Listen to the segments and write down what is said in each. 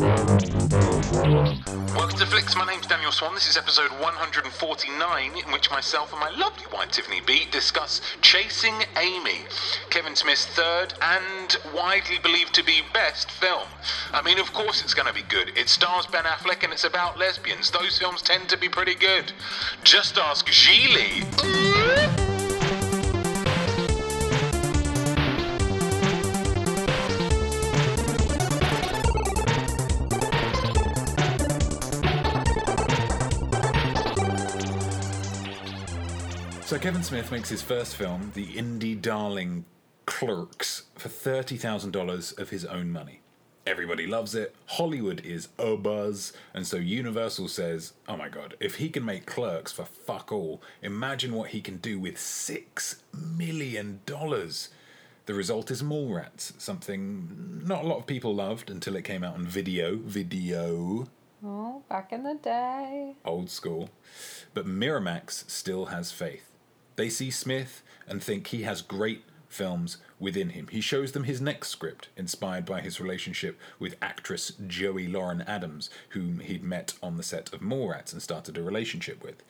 Welcome to Flicks. My name's Daniel Swan. This is episode 149, in which myself and my lovely wife Tiffany B discuss Chasing Amy, Kevin Smith's third and widely believed to be best film. I mean, of course it's going to be good. It stars Ben Affleck and it's about lesbians. Those films tend to be pretty good. Just ask Gigli. Kevin Smith makes his first film, the indie darling Clerks, for $30,000 of his own money. Everybody loves it. Hollywood is a buzz. And so Universal says, oh my god, if he can make Clerks for fuck all, imagine what he can do with $6 million. The result is Mallrats, something not a lot of people loved until it came out on video. Video Oh, back in the day. old school. But Miramax still has faith. They see Smith and think he has great films within him. He shows them his next script, inspired by his relationship with actress Joey Lauren Adams, whom he'd met on the set of Mallrats and started a relationship with.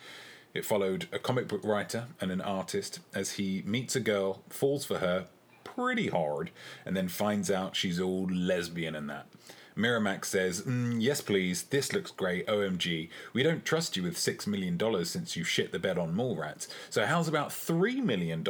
It followed a comic book writer and an artist as he meets a girl, falls for her pretty hard, and then finds out she's all lesbian and that. Miramax says, mm, Yes, please, this looks great, OMG. We don't trust you with $6 million since you shit the bed on Mallrats. So, how's about $3 million?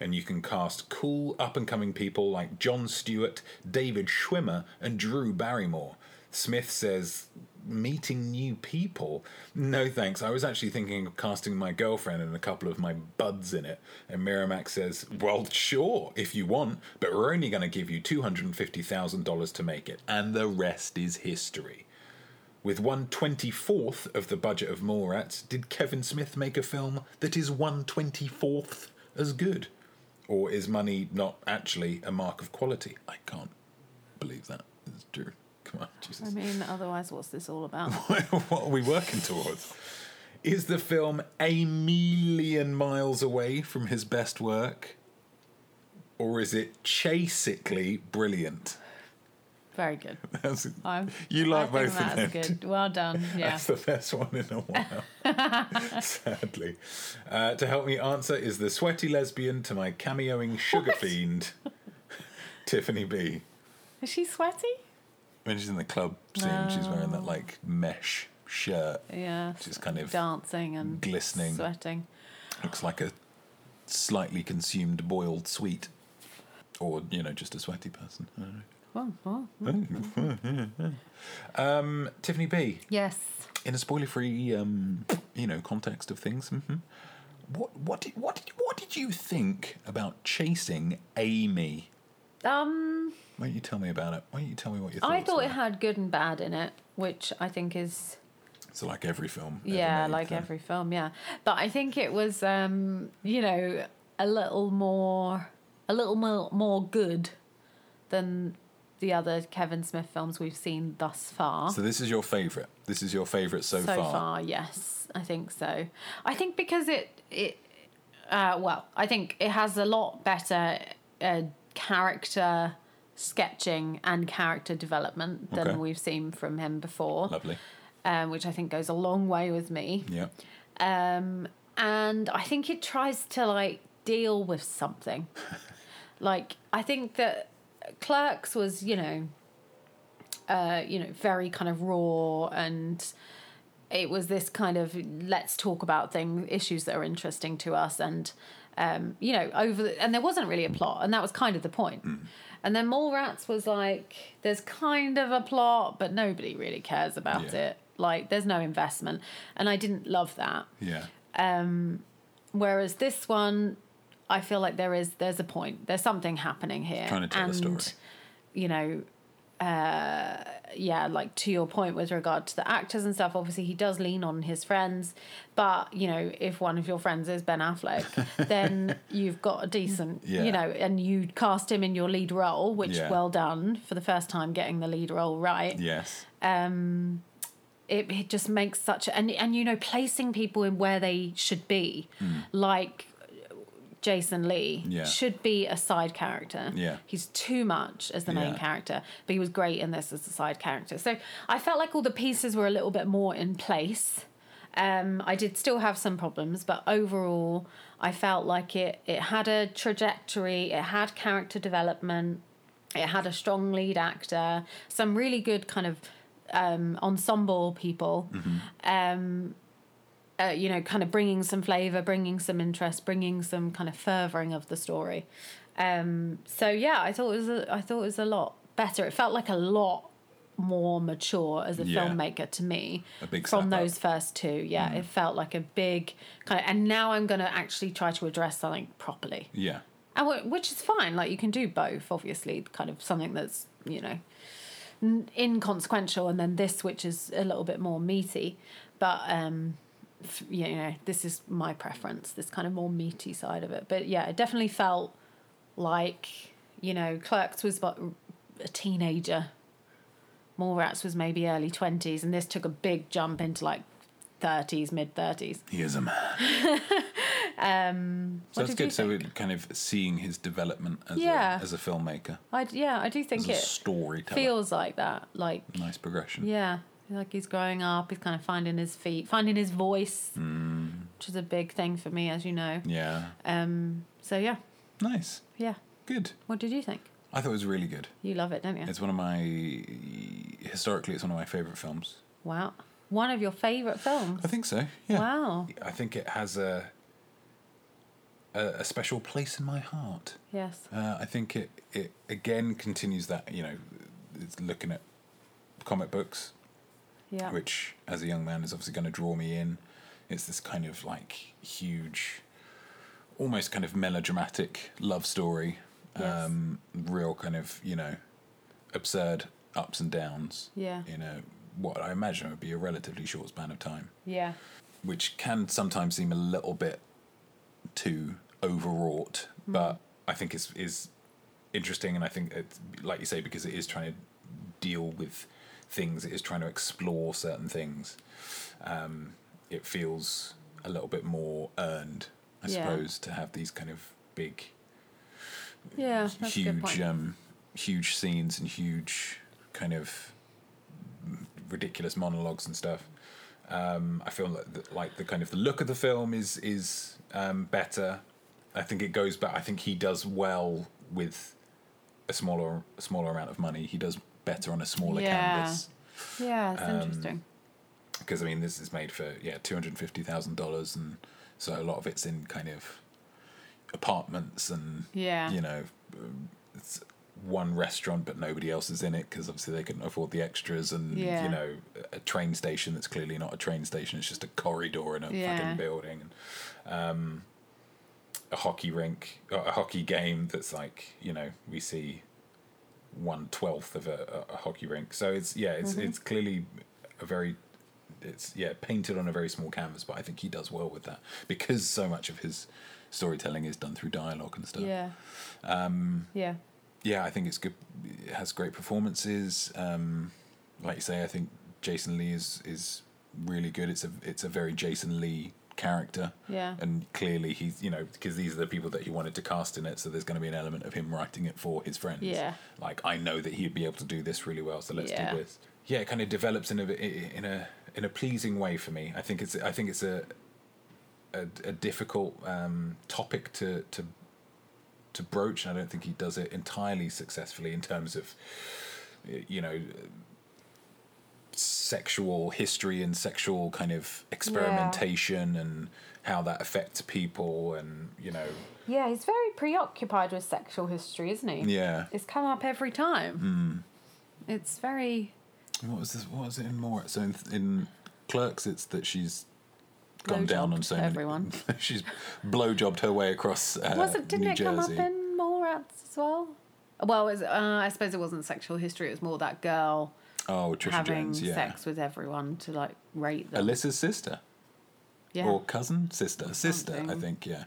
And you can cast cool up and coming people like Jon Stewart, David Schwimmer, and Drew Barrymore. Smith says, Meeting new people? No thanks. I was actually thinking of casting my girlfriend and a couple of my buds in it. And Miramax says, Well, sure, if you want, but we're only going to give you $250,000 to make it. And the rest is history. With one twenty fourth of the budget of Mallrats, did Kevin Smith make a film that is one twenty fourth as good? Or is money not actually a mark of quality? I can't believe that is true. Come on, Jesus. I mean, otherwise, what's this all about? what are we working towards? Is the film a million miles away from his best work? Or is it chasically brilliant? Very good. That's, I'm, you like both of them. good. Well done. Yeah. That's the best one in a while, sadly. Uh, to help me answer is the sweaty lesbian to my cameoing sugar fiend, Tiffany B. Is she sweaty? When she's in the club scene, she's wearing that like mesh shirt. Yeah. She's kind of dancing and glistening. sweating. Looks like a slightly consumed boiled sweet. Or, you know, just a sweaty person. I don't know. Oh, oh. Um, Tiffany B, Yes. in a spoiler-free, um, you know, context of things, hmm what what did, what did what did you think about chasing Amy? Um, Why don't you tell me about it? Why don't you tell me what you thought? I thought it had good and bad in it, which I think is So like every film. yeah, made, like every film, yeah. But I think it was, um, you know, a little more, a little more, more good than the other Kevin Smith films we've seen thus far. So this is your favourite. This is your favourite so, far? so far. yes, I think so. I think because it it uh, well, I think it has a lot better uh, character sketching and character development than Okay. we've seen from him before, Lovely. um, which I think goes a long way with me. Yeah. Um, and I think it tries to like deal with something. like I think that Clerks was, you know, uh, you know, very kind of raw and it was this kind of let's talk about things issues that are interesting to us and um, you know over the, and there wasn't really a plot and that was kind of the point and then Mallrats was like there's kind of a plot but nobody really cares about Yeah. it like there's no investment and I didn't love that Yeah. Um, whereas this one I feel like there is there's a point there's something happening here Trying to tell a and story. you know uh yeah like to your point with regard to the actors and stuff obviously he does lean on his friends but you know if one of your friends is ben affleck then you've got a decent Yeah. you know and you cast him in your lead role which Yeah. well done for the first time getting the lead role right Yes. Um, it, it just makes such a, and and you know placing people in where they should be like Jason Lee Yeah. should be a side character. Yeah. He's too much as the main Yeah. character, but he was great in this as a side character. So I felt like all the pieces were a little bit more in place. Um, I did still have some problems, but overall, I felt like it, it had a trajectory, it had character development, it had a strong lead actor, some really good kind of um, ensemble people. Um, uh, you know, kind of bringing some flavor, bringing some interest, bringing some kind of furthering of the story. Um, so yeah, I thought it was a, I thought it was a lot better. It felt like a lot more mature as a Yeah. filmmaker to me A big from up. those first two. Yeah, it felt like a big kind of. And now I'm going to actually try to address something properly, Yeah. and wh- which is fine. Like you can do both, obviously. Kind of something that's you know inconsequential, and then this, which is a little bit more meaty. But um, you know, this is my preference. This kind of more meaty side of it. But yeah, it definitely felt like you know, Clerks was about a teenager. Mallrats was maybe early twenties, and this took a big jump into like thirties, mid thirties. He is a man. Um, So that's good. So we're kind of seeing his development as, Yeah. a, as a filmmaker, I yeah, I do as think a it feels like that. Like nice progression. yeah, like he's growing up. He's kind of finding his feet, finding his voice, which is a big thing for me, as you know. Yeah. Um. So yeah, Nice. yeah. Good. What did you think? I thought it was really good. You love it, don't you? It's one of my historically, it's one of my favorite films. wow, one of your favorite films. I think so. Yeah. Wow. I think it has a a, a special place in my heart. Yes. Uh, I think it it again continues that you know, it's looking at comic books, Yeah. which as a young man is obviously going to draw me in. It's this kind of like huge, almost kind of melodramatic love story. Yes. Um, real kind of you know, absurd ups and downs. Yeah. In a what I imagine would be a relatively short span of time Yeah. which can sometimes seem a little bit too overwrought, but I think is is interesting, and I think it's like you say because it is trying to deal with things, it is trying to explore certain things. Um, it feels a little bit more earned, I Yeah. suppose, to have these kind of big, Yeah. That's a good huge, um, huge scenes and huge kind of ridiculous monologues and stuff. Um, I feel like the, like the kind of the look of the film is is um, better. I think it goes back. I think he does well with a smaller a smaller amount of money. He does better on a smaller Yeah. canvas yeah, it's um, interesting. because I mean this is made for yeah two hundred fifty thousand dollars, and so a lot of it's in kind of apartments and Yeah. you know it's one restaurant but nobody else is in it because obviously they couldn't afford the extras and Yeah. you know a train station that's clearly not a train station it's just a corridor in a Yeah. fucking building and um a hockey rink a hockey game that's like you know we see one twelfth of a, a, hockey rink so it's yeah it's Mm-hmm. it's clearly a very it's yeah painted on a very small canvas but i think he does well with that because so much of his storytelling is done through dialogue and stuff Yeah. Um. Yeah. yeah, I think it's good. It has great performances. Um, like you say, I think Jason Lee is is really good. It's a it's a very Jason Lee character. Yeah. And clearly he's you know because these are the people that he wanted to cast in it, so there's going to be an element of him writing it for his friends. Yeah. Like I know that he'd be able to do this really well, so let's Yeah. do this. Yeah, it kind of develops in a in a in a pleasing way for me. I think it's I think it's a a, a difficult um, topic to to to broach, and I don't think he does it entirely successfully in terms of you know sexual history and sexual kind of experimentation and how that affects people and you know Yeah, he's very preoccupied with sexual history, isn't he? yeah It's come up every time. It's very what was this what was it in more so in, in clerks it's that she's gone down on so many everyone. she's blowjobbed her way across uh, was it didn't New it come up Jersey. in Mallrats as well? Well, it was, uh, I suppose it wasn't sexual history. It was more that girl oh Trisha having Jones yeah sex with everyone to like rate them. Alyssa's sister yeah. or cousin, sister, sister, I think, yeah.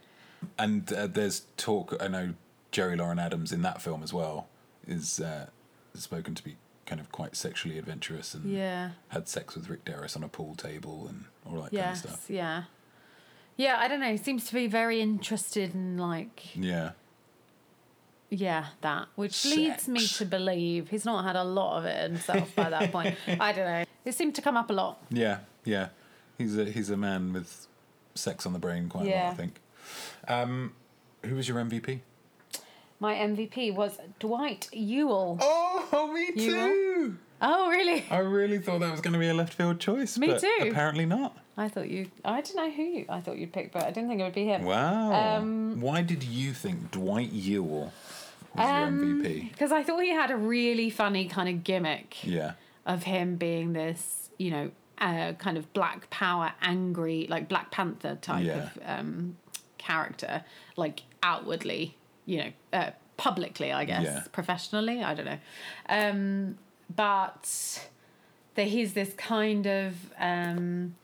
And uh, there's talk. I know Joey Lauren Adams in that film as well is uh, spoken to be kind of quite sexually adventurous and yeah. had sex with Rick Derris on a pool table and all that Yes. kind of stuff. Yeah. Yeah, I don't know. He seems to be very interested in like Yeah. Yeah that, which leads me to believe he's not had a lot of it himself by that point. I don't know. It seemed to come up a lot. Yeah, yeah. He's a he's a man with sex on the brain quite a lot, I think. Um, who was your MVP? My MVP was Dwight Ewell. Oh, me too. Oh, really? I really thought that was going to be a left field choice. Me but too. Apparently not. I thought you. I don't know who you. I thought you'd pick, but I didn't think it would be him. Wow. Um, Why did you think Dwight Ewell was Um, your MVP? Because I thought he had a really funny kind of gimmick Yeah. of him being this, you know, uh, kind of Black Power, angry, like Black Panther type Yeah. of um, character, like outwardly, you know, uh, publicly, I guess, Yeah. professionally, I don't know. Um, but that he's this kind of um,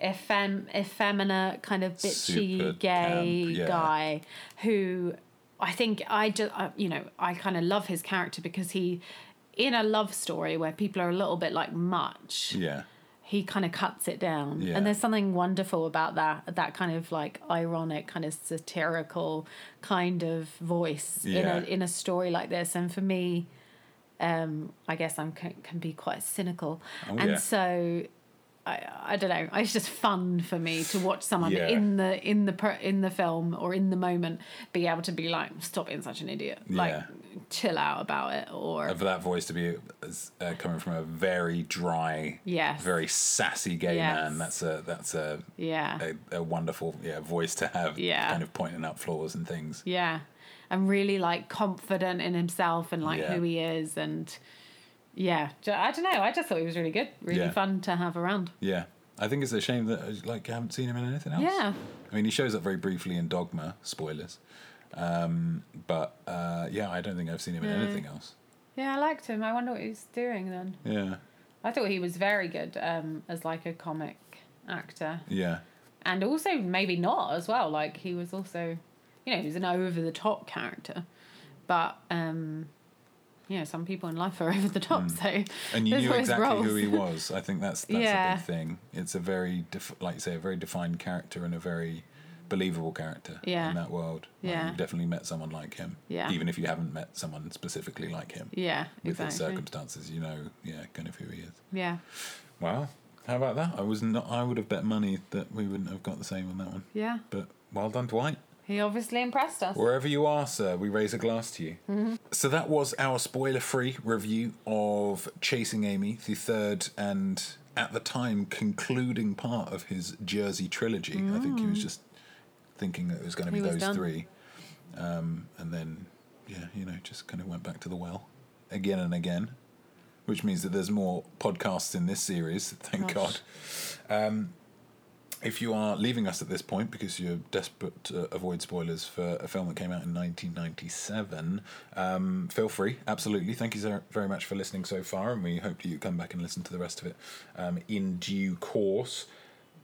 effem- effeminate, kind of bitchy, Super gay camp, yeah. guy who I think I just, uh, you know, I kind of love his character because he, in a love story where people are a little bit like much, Yeah. he kind of cuts it down. Yeah. And there's something wonderful about that, that kind of like ironic, kind of satirical kind of voice in a in a story like this. And for me, um, I guess I'm can, can be quite cynical, Oh, and yeah. so. I, I don't know. It's just fun for me to watch someone Yeah. in the in the in the film or in the moment be able to be like, "Stop being such an idiot!" Like, Yeah. chill out about it, or For that voice to be uh, coming from a very dry, Yes. very sassy gay Yes. man, that's a that's a, yeah, a a wonderful yeah voice to have. Yeah. Kind of pointing out flaws and things. Yeah. And really like confident in himself and like Yeah. who he is and yeah, I don't know. I just thought he was really good, really Yeah. fun to have around. Yeah. I think it's a shame that uh, like I haven't seen him in anything else. Yeah. I mean, he shows up very briefly in Dogma. Spoilers. Um, but uh, yeah, I don't think I've seen him in anything else. Yeah, I liked him. I wonder what he's doing then. Yeah. I thought he was very good um, as like a comic actor, Yeah. and also maybe not as well. Like he was also, you know, he was an over the top character, but um, you know, some people in life are over the top. So Hmm. And you knew exactly who he was. I think that's that's a big thing. It's a very def- like you say, a very defined character and a very believable character Yeah. in that world. Like, Yeah. you've definitely met someone like him. Yeah. Even if you haven't met someone specifically like him. yeah, With his circumstances, you know, yeah, kind of who he is. Yeah, Wow. How about that? I was not. I would have bet money that we wouldn't have got the same on that one. yeah. But well done, Dwight. He obviously impressed us. Wherever you are, sir, we raise a glass to you. Mm-hmm. So that was our spoiler free review of Chasing Amy, the third and at the time concluding part of his Jersey trilogy. I think he was just thinking that it was going to be Mm. Those done. three. Um, and then, yeah, you know, just kind of went back to the well again and again, which means that there's more podcasts in this series, thank Gosh. God. Um, if you are leaving us at this point because you're desperate to avoid spoilers for a film that came out in 1997, um, feel free. Absolutely. Thank you very much for listening so far, and we hope you come back and listen to the rest of it um, in due course.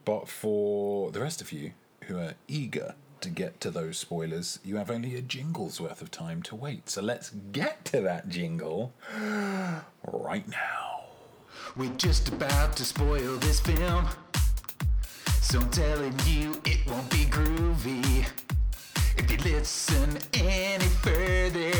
But for the rest of you who are eager to get to those spoilers, you have only a jingle's worth of time to wait. So let's get to that jingle right now. We're just about to spoil this film. So I'm telling you, it won't be groovy. If you listen any further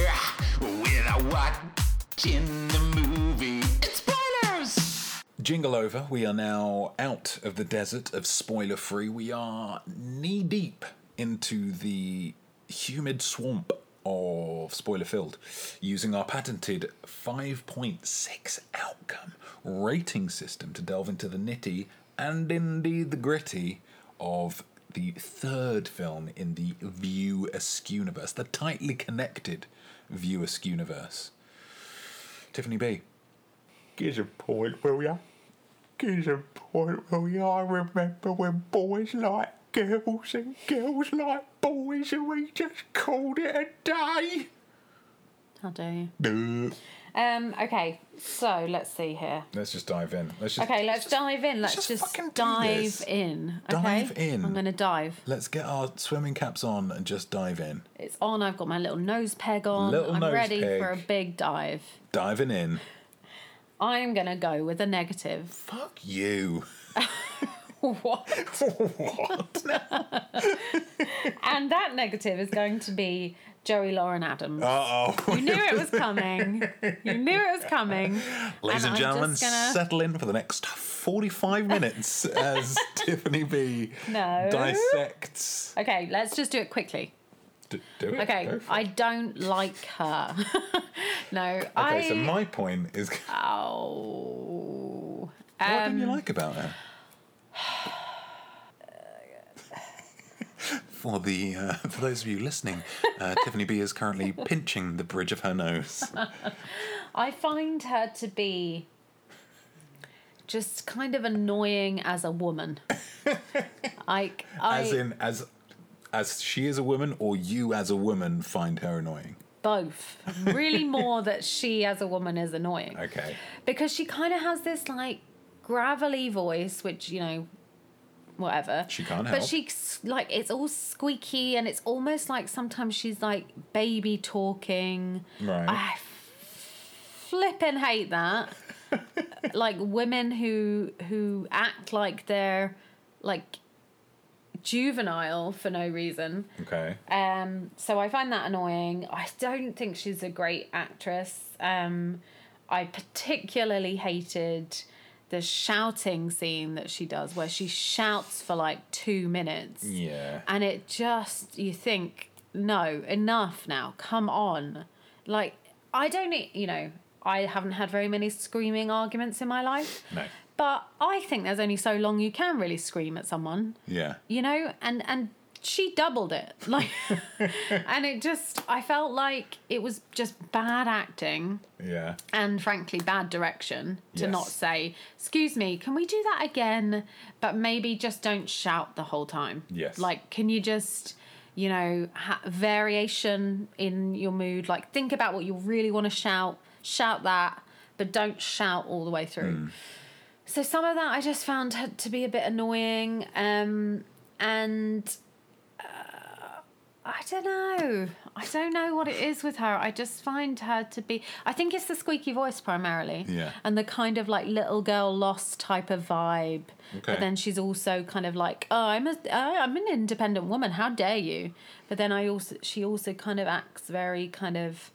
without watching the movie, it's spoilers! Jingle over. We are now out of the desert of spoiler free. We are knee deep into the humid swamp of spoiler filled using our patented 5.6 outcome rating system to delve into the nitty and indeed the gritty of the third film in the View Askewniverse, the tightly connected View Askewniverse. Tiffany B. Give a point, will ya? Give a point, will ya? I remember when boys like girls and girls like boys and we just called it a day. How dare you? Um, okay, so let's see here. Let's just dive in. Let's just Okay, let's just- dive in. Let's just just, fucking dive in. Okay? Dive in. I'm going to dive. Let's get our swimming caps on and just dive in. It's on. I've got my little nose peg on. Little I'm nose ready peg. for a big dive. Diving in. I'm going to go with a negative. Fuck you. what? and that negative is going to be Joey Lauren Adams. Uh oh. You knew it was coming. You knew it was coming. Ladies and, I'm gentlemen, gonna- settle in for the next 45 minutes as Tiffany B No. dissects. Okay, let's just do it quickly. D- do it. Okay, I don't like her. no, I. Okay, so my point is Oh. what don't you Um, like about her? For the uh, for those of you listening, uh, Tiffany B is currently pinching the bridge of her nose. I find her to be just kind of annoying as a woman. like I As in, as as she is a woman, or you as a woman find her annoying. both. Really more that she as a woman is annoying. Okay. Because she kind of has this like gravelly voice, which, you know, whatever. She can't But help. she like it's all squeaky and it's almost like sometimes she's like baby talking. Right. I flippin' hate that. like women who who act like they're like juvenile for no reason. Okay. Um, so I find that annoying. I don't think she's a great actress. Um, I particularly hated the shouting scene that she does, where she shouts for like two minutes. Yeah. And it just, you think, no, enough now, come on. Like, I don't, e- you know, I haven't had very many screaming arguments in my life. No. But I think there's only so long you can really scream at someone Yeah. you know and and she doubled it like and it just i felt like it was just bad acting Yeah. and frankly bad direction to Yes. not say excuse me can we do that again but maybe just don't shout the whole time Yes. like can you just you know ha- variation in your mood like think about what you really want to shout shout that but don't shout all the way through so some of that I just found to be a bit annoying, um, and I don't know. I don't know what it is with her. I just find her to be. I think it's the squeaky voice primarily, Yeah. and the kind of like little girl lost type of vibe. Okay. But then she's also kind of like, oh, I'm a, uh, I'm an independent woman. How dare you? But then I also, she also kind of acts very kind of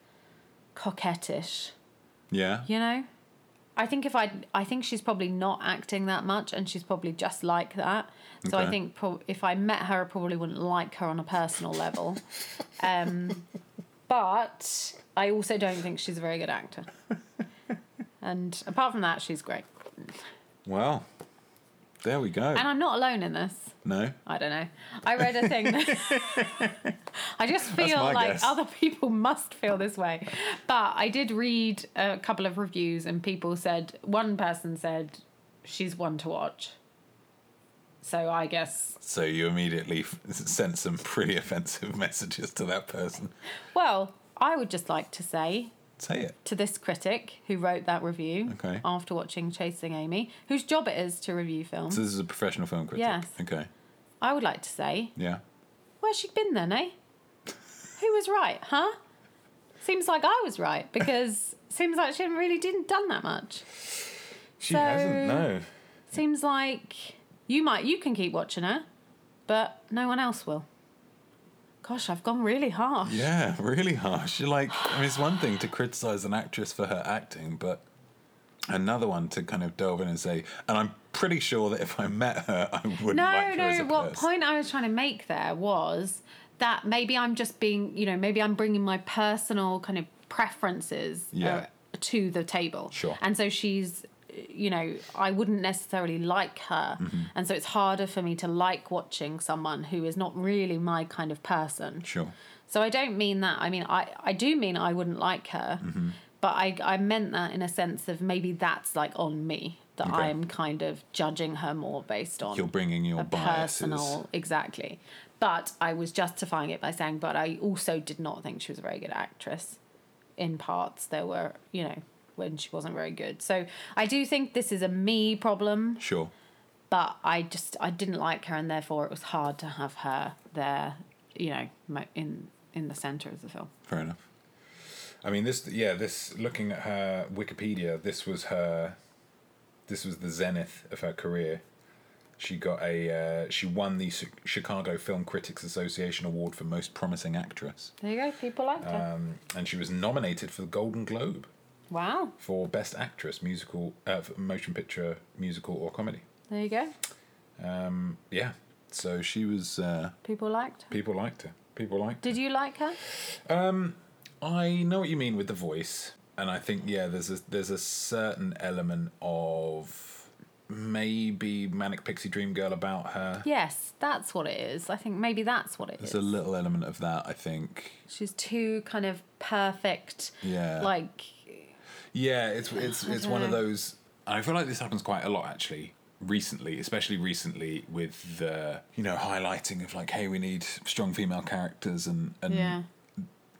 coquettish Yeah. you know i think if i i think she's probably not acting that much and she's probably just like that. So i think pro- if i met her i probably wouldn't like her on a personal level. Um but i also don't think she's a very good actor. And apart from that she's great. Well, there we go. and i'm not alone in this no. I don't know. I read a thing. That I just feel like guess. other people must feel this way. But I did read a couple of reviews, and people said, one person said, she's one to watch. So I guess, So you immediately f- sent some pretty offensive messages to that person. well, I would just like to say Say it. to this critic who wrote that review Okay. after watching Chasing Amy, whose job it is to review films, So this is a professional film critic. Yes. Okay. I would like to say, Yeah. Where's she been then, eh? Who was right, huh? Seems like I was right because seems like she really didn't done that much. She So- hasn't. No. Seems like you might you can keep watching her, but no one else will. Gosh, I've gone really harsh. Yeah, really harsh. You're like, I mean, it's one thing to criticize an actress for her acting, but another one to kind of delve in and say, and I'm pretty sure that if I met her, I wouldn't No, like her no. as a What person. point I was trying to make there was that maybe I'm just being, you know, maybe I'm bringing my personal kind of preferences Yeah. uh, to the table. Sure. And so she's, you know, I wouldn't necessarily like her, Mm-hmm. and so it's harder for me to like watching someone who is not really my kind of person. Sure. So I don't mean that. I mean, I, I do mean I wouldn't like her, Mm-hmm. but I, I meant that in a sense of maybe that's like on me, that Okay. I'm kind of judging her more based on You're bringing your biases. personal exactly. But I was justifying it by saying, but I also did not think she was a very good actress. In parts, there were, you know, when she wasn't very good. So I do think this is a me problem, Sure. but I just I didn't like her, and therefore it was hard to have her there, you know, in in the center of the film. Fair enough. I mean, this, yeah, this, looking at her Wikipedia, this was her, this was the zenith of her career. She got a uh, she won the Chicago Film Critics Association Award for Most Promising Actress, There you go. People like her. um, and she was nominated for the Golden Globe wow. for Best Actress, musical, uh, motion picture, musical, or comedy. There you go. Um, yeah, so she was. Uh, People liked. her. people liked her. People liked. Did you like her? her. I know what you mean with the voice, and I think yeah, there's a there's a certain element of maybe manic pixie dream girl about her. Yes, that's what it is. I think maybe that's what it is. There's a little element of that, I think. She's too kind of perfect. Yeah. Like, Yeah, it's it's it's one of those. I feel like this happens quite a lot actually recently, especially recently with the you know highlighting of like, hey, we need strong female characters, and and yeah.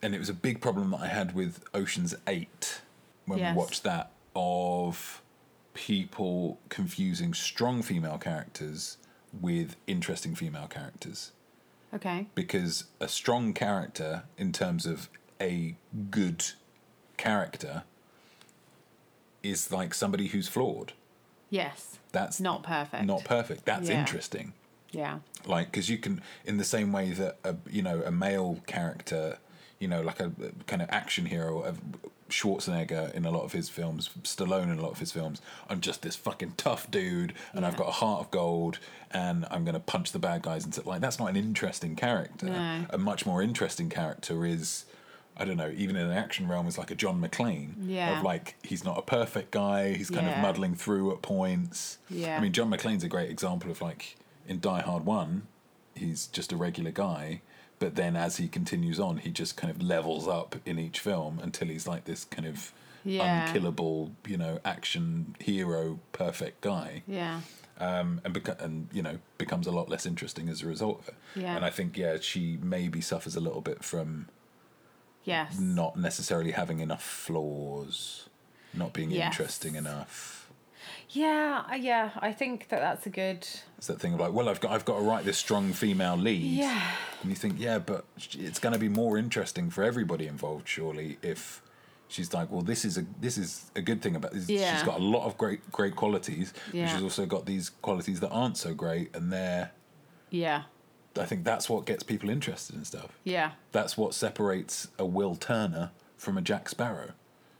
and it was a big problem that I had with Ocean's Eight when Yes. we watched that of people confusing strong female characters with interesting female characters Okay. because a strong character in terms of a good character is like somebody who's flawed Yes. that's Not perfect. not perfect that's Yeah. interesting Yeah. like because you can in the same way that a you know a male character you know like a kind of action hero of Schwarzenegger in a lot of his films Stallone in a lot of his films I'm just this fucking tough dude and I've got a heart of gold and I'm going to punch the bad guys and stuff like that's not an interesting character No. a much more interesting character is I don't know even in the action realm is like a John McClane Yeah. of like he's not a perfect guy he's kind of muddling through at points Yeah. I mean John McClane's a great example of like in Die Hard One, he's just a regular guy, but then as he continues on, he just kind of levels up in each film until he's like this kind of Yeah. unkillable, you know, action hero, perfect guy, Yeah. um, and beca- and you know becomes a lot less interesting as a result of it. Yeah. And I think yeah, she maybe suffers a little bit from Yes. not necessarily having enough flaws, not being Yes. interesting enough. Yeah. Yeah. I think that that's a good. It's that thing of like, well, I've got I've got to write this strong female lead. Yeah. And you think, yeah, but it's going to be more interesting for everybody involved, surely, if she's like, well, this is a this is a good thing about this. Yeah. She's got a lot of great great qualities, Yeah. but she's also got these qualities that aren't so great, and they're. Yeah. I think that's what gets people interested in stuff. Yeah. That's what separates a Will Turner from a Jack Sparrow,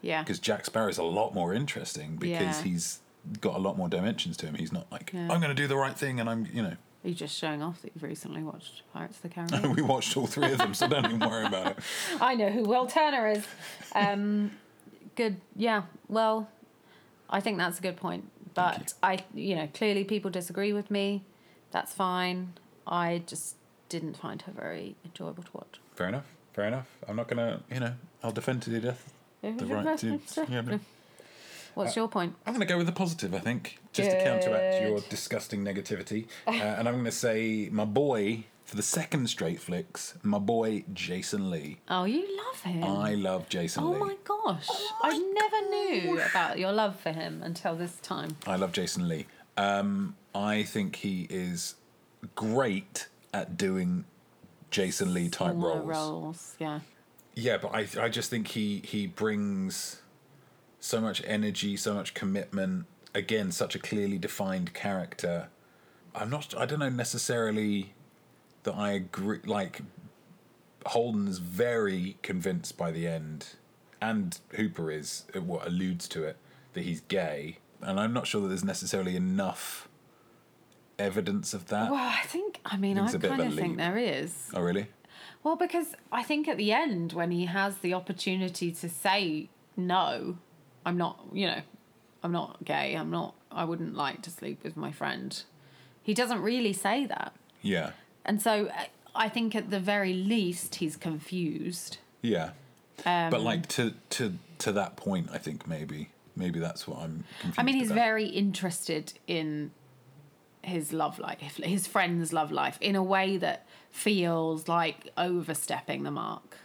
Yeah. because Jack Sparrow is a lot more interesting because Yeah. he's got a lot more dimensions to him. He's not like Yeah. I'm going to do the right thing, and I'm you know. Are you just showing off that you've recently watched Pirates of the Caribbean? we watched all three of them, so don't even worry about it. I know who Will Turner is. Um, good. Yeah. Well, I think that's a good point. But I, you know, clearly people disagree with me. That's fine. I just didn't find her very enjoyable to watch. Fair enough. Fair enough. I'm not gonna, you know, I'll defend to the death. The right to, yeah, but What's your point? I'm gonna go with the positive. I think just to counteract your disgusting negativity, uh, and I'm gonna say my boy for the second straight flicks. My boy Jason Lee. Oh, you love him. I love Jason Lee. oh Lee. my gosh. I never knew about your love for him until this time. I love Jason Lee. Um, I think he is great at doing Jason Lee type roles. roles. Yeah. Yeah, but I I just think he he brings so much energy, so much commitment. Again, such a clearly defined character. I'm not. I don't know necessarily that I agree. Like Holden's very convinced by the end, and Hooper is what alludes to it that he's gay, and I'm not sure that there's necessarily enough evidence of that. Well, I think, I mean, I bit of kind of think there is. Oh, really? Well, because I think at the end, when he has the opportunity to say no, I'm not, you know, I'm not gay. I'm not, I wouldn't like to sleep with my friend. He doesn't really say that. Yeah. And so I think at the very least, he's confused. Yeah. Um, but like to to to that point, I think maybe maybe that's what I'm. Confused I mean, he's about. very interested in his love life, his friend's love life, in a way that feels like overstepping the mark.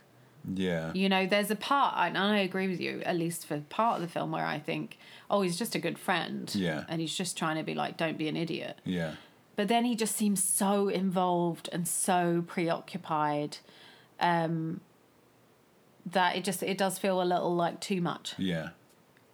Yeah. You know, there's a part, and I agree with you, at least for part of the film, where I think, oh, he's just a good friend. Yeah. And he's just trying to be like, don't be an idiot. Yeah. But then he just seems so involved and so preoccupied um, that it just, it does feel a little like too much. Yeah.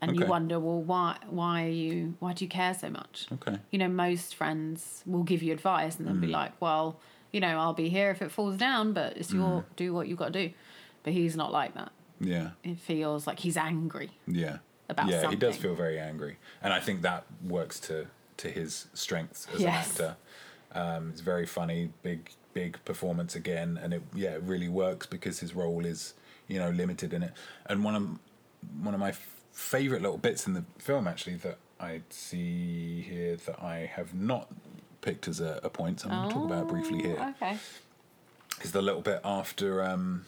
And you wonder, well, why why are you why do you care so much? Okay. You know, most friends will give you advice and then Mm. be like, well, you know, I'll be here if it falls down, but it's your Mm. do what you've got to do. But he's not like that. Yeah. It feels like he's angry. Yeah. About yeah, he does feel very angry, and I think that works to to his strengths as Yes. an actor. Um, it's very funny, big big performance again, and it yeah it really works because his role is you know limited in it. And one of one of my favorite little bits in the film actually that I see here that I have not picked as a, a point, so I'm going to talk about briefly here Oh, Okay. is the little bit after um,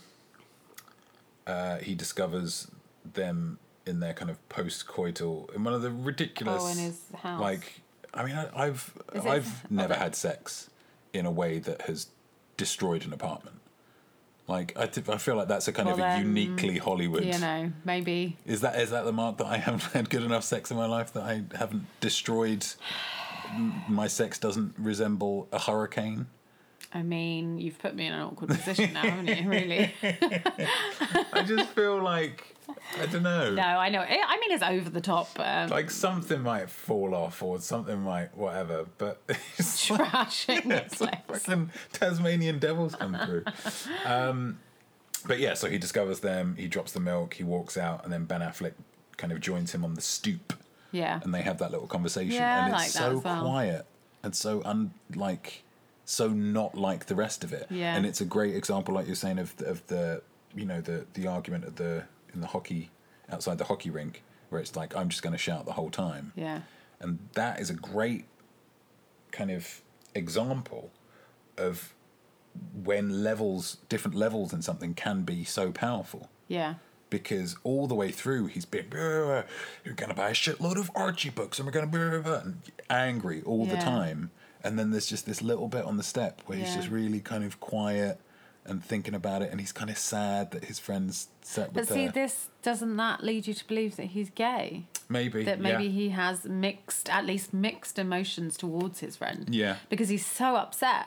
uh, he discovers them in their kind of post-coital in one of the ridiculous Oh, in his house. like I mean I, I've Is I've never oh, had sex in a way that has destroyed an apartment. Like I, th- I feel like that's a kind Well, of a then, uniquely Hollywood. You know, maybe Is that is that the mark that I haven't had good enough sex in my life that I haven't destroyed? My sex doesn't resemble a hurricane. I mean, you've put me in an awkward position now, haven't you? Really? I just feel like I don't know. No, I know. I mean, it's over the top. Um, Like something might fall off or something might whatever, but it's like, trashing the it's like fucking Tasmanian devils come through. Um, but yeah, so he discovers them. He drops the milk. He walks out, and then Ben Affleck kind of joins him on the stoop, Yeah. and they have that little conversation. Yeah, and I it's like that so well. quiet and so unlike, so not like the rest of it. Yeah. and it's a great example, like you're saying, of the, of the you know the the argument at the in the hockey outside the hockey rink where it's like I'm just going to shout the whole time. Yeah. And that is a great kind of example of when levels, different levels in something can be so powerful. Yeah. Because all the way through, he's been, you're going to buy a shitload of Archie books and we're going to, be angry all the time. And then there's just this little bit on the step where he's just really kind of quiet and thinking about it. And he's kind of sad that his friend's set But with see, the, this doesn't that lead you to believe that he's gay? maybe. That maybe yeah. he has mixed, at least mixed emotions towards his friend. Yeah. Because he's so upset.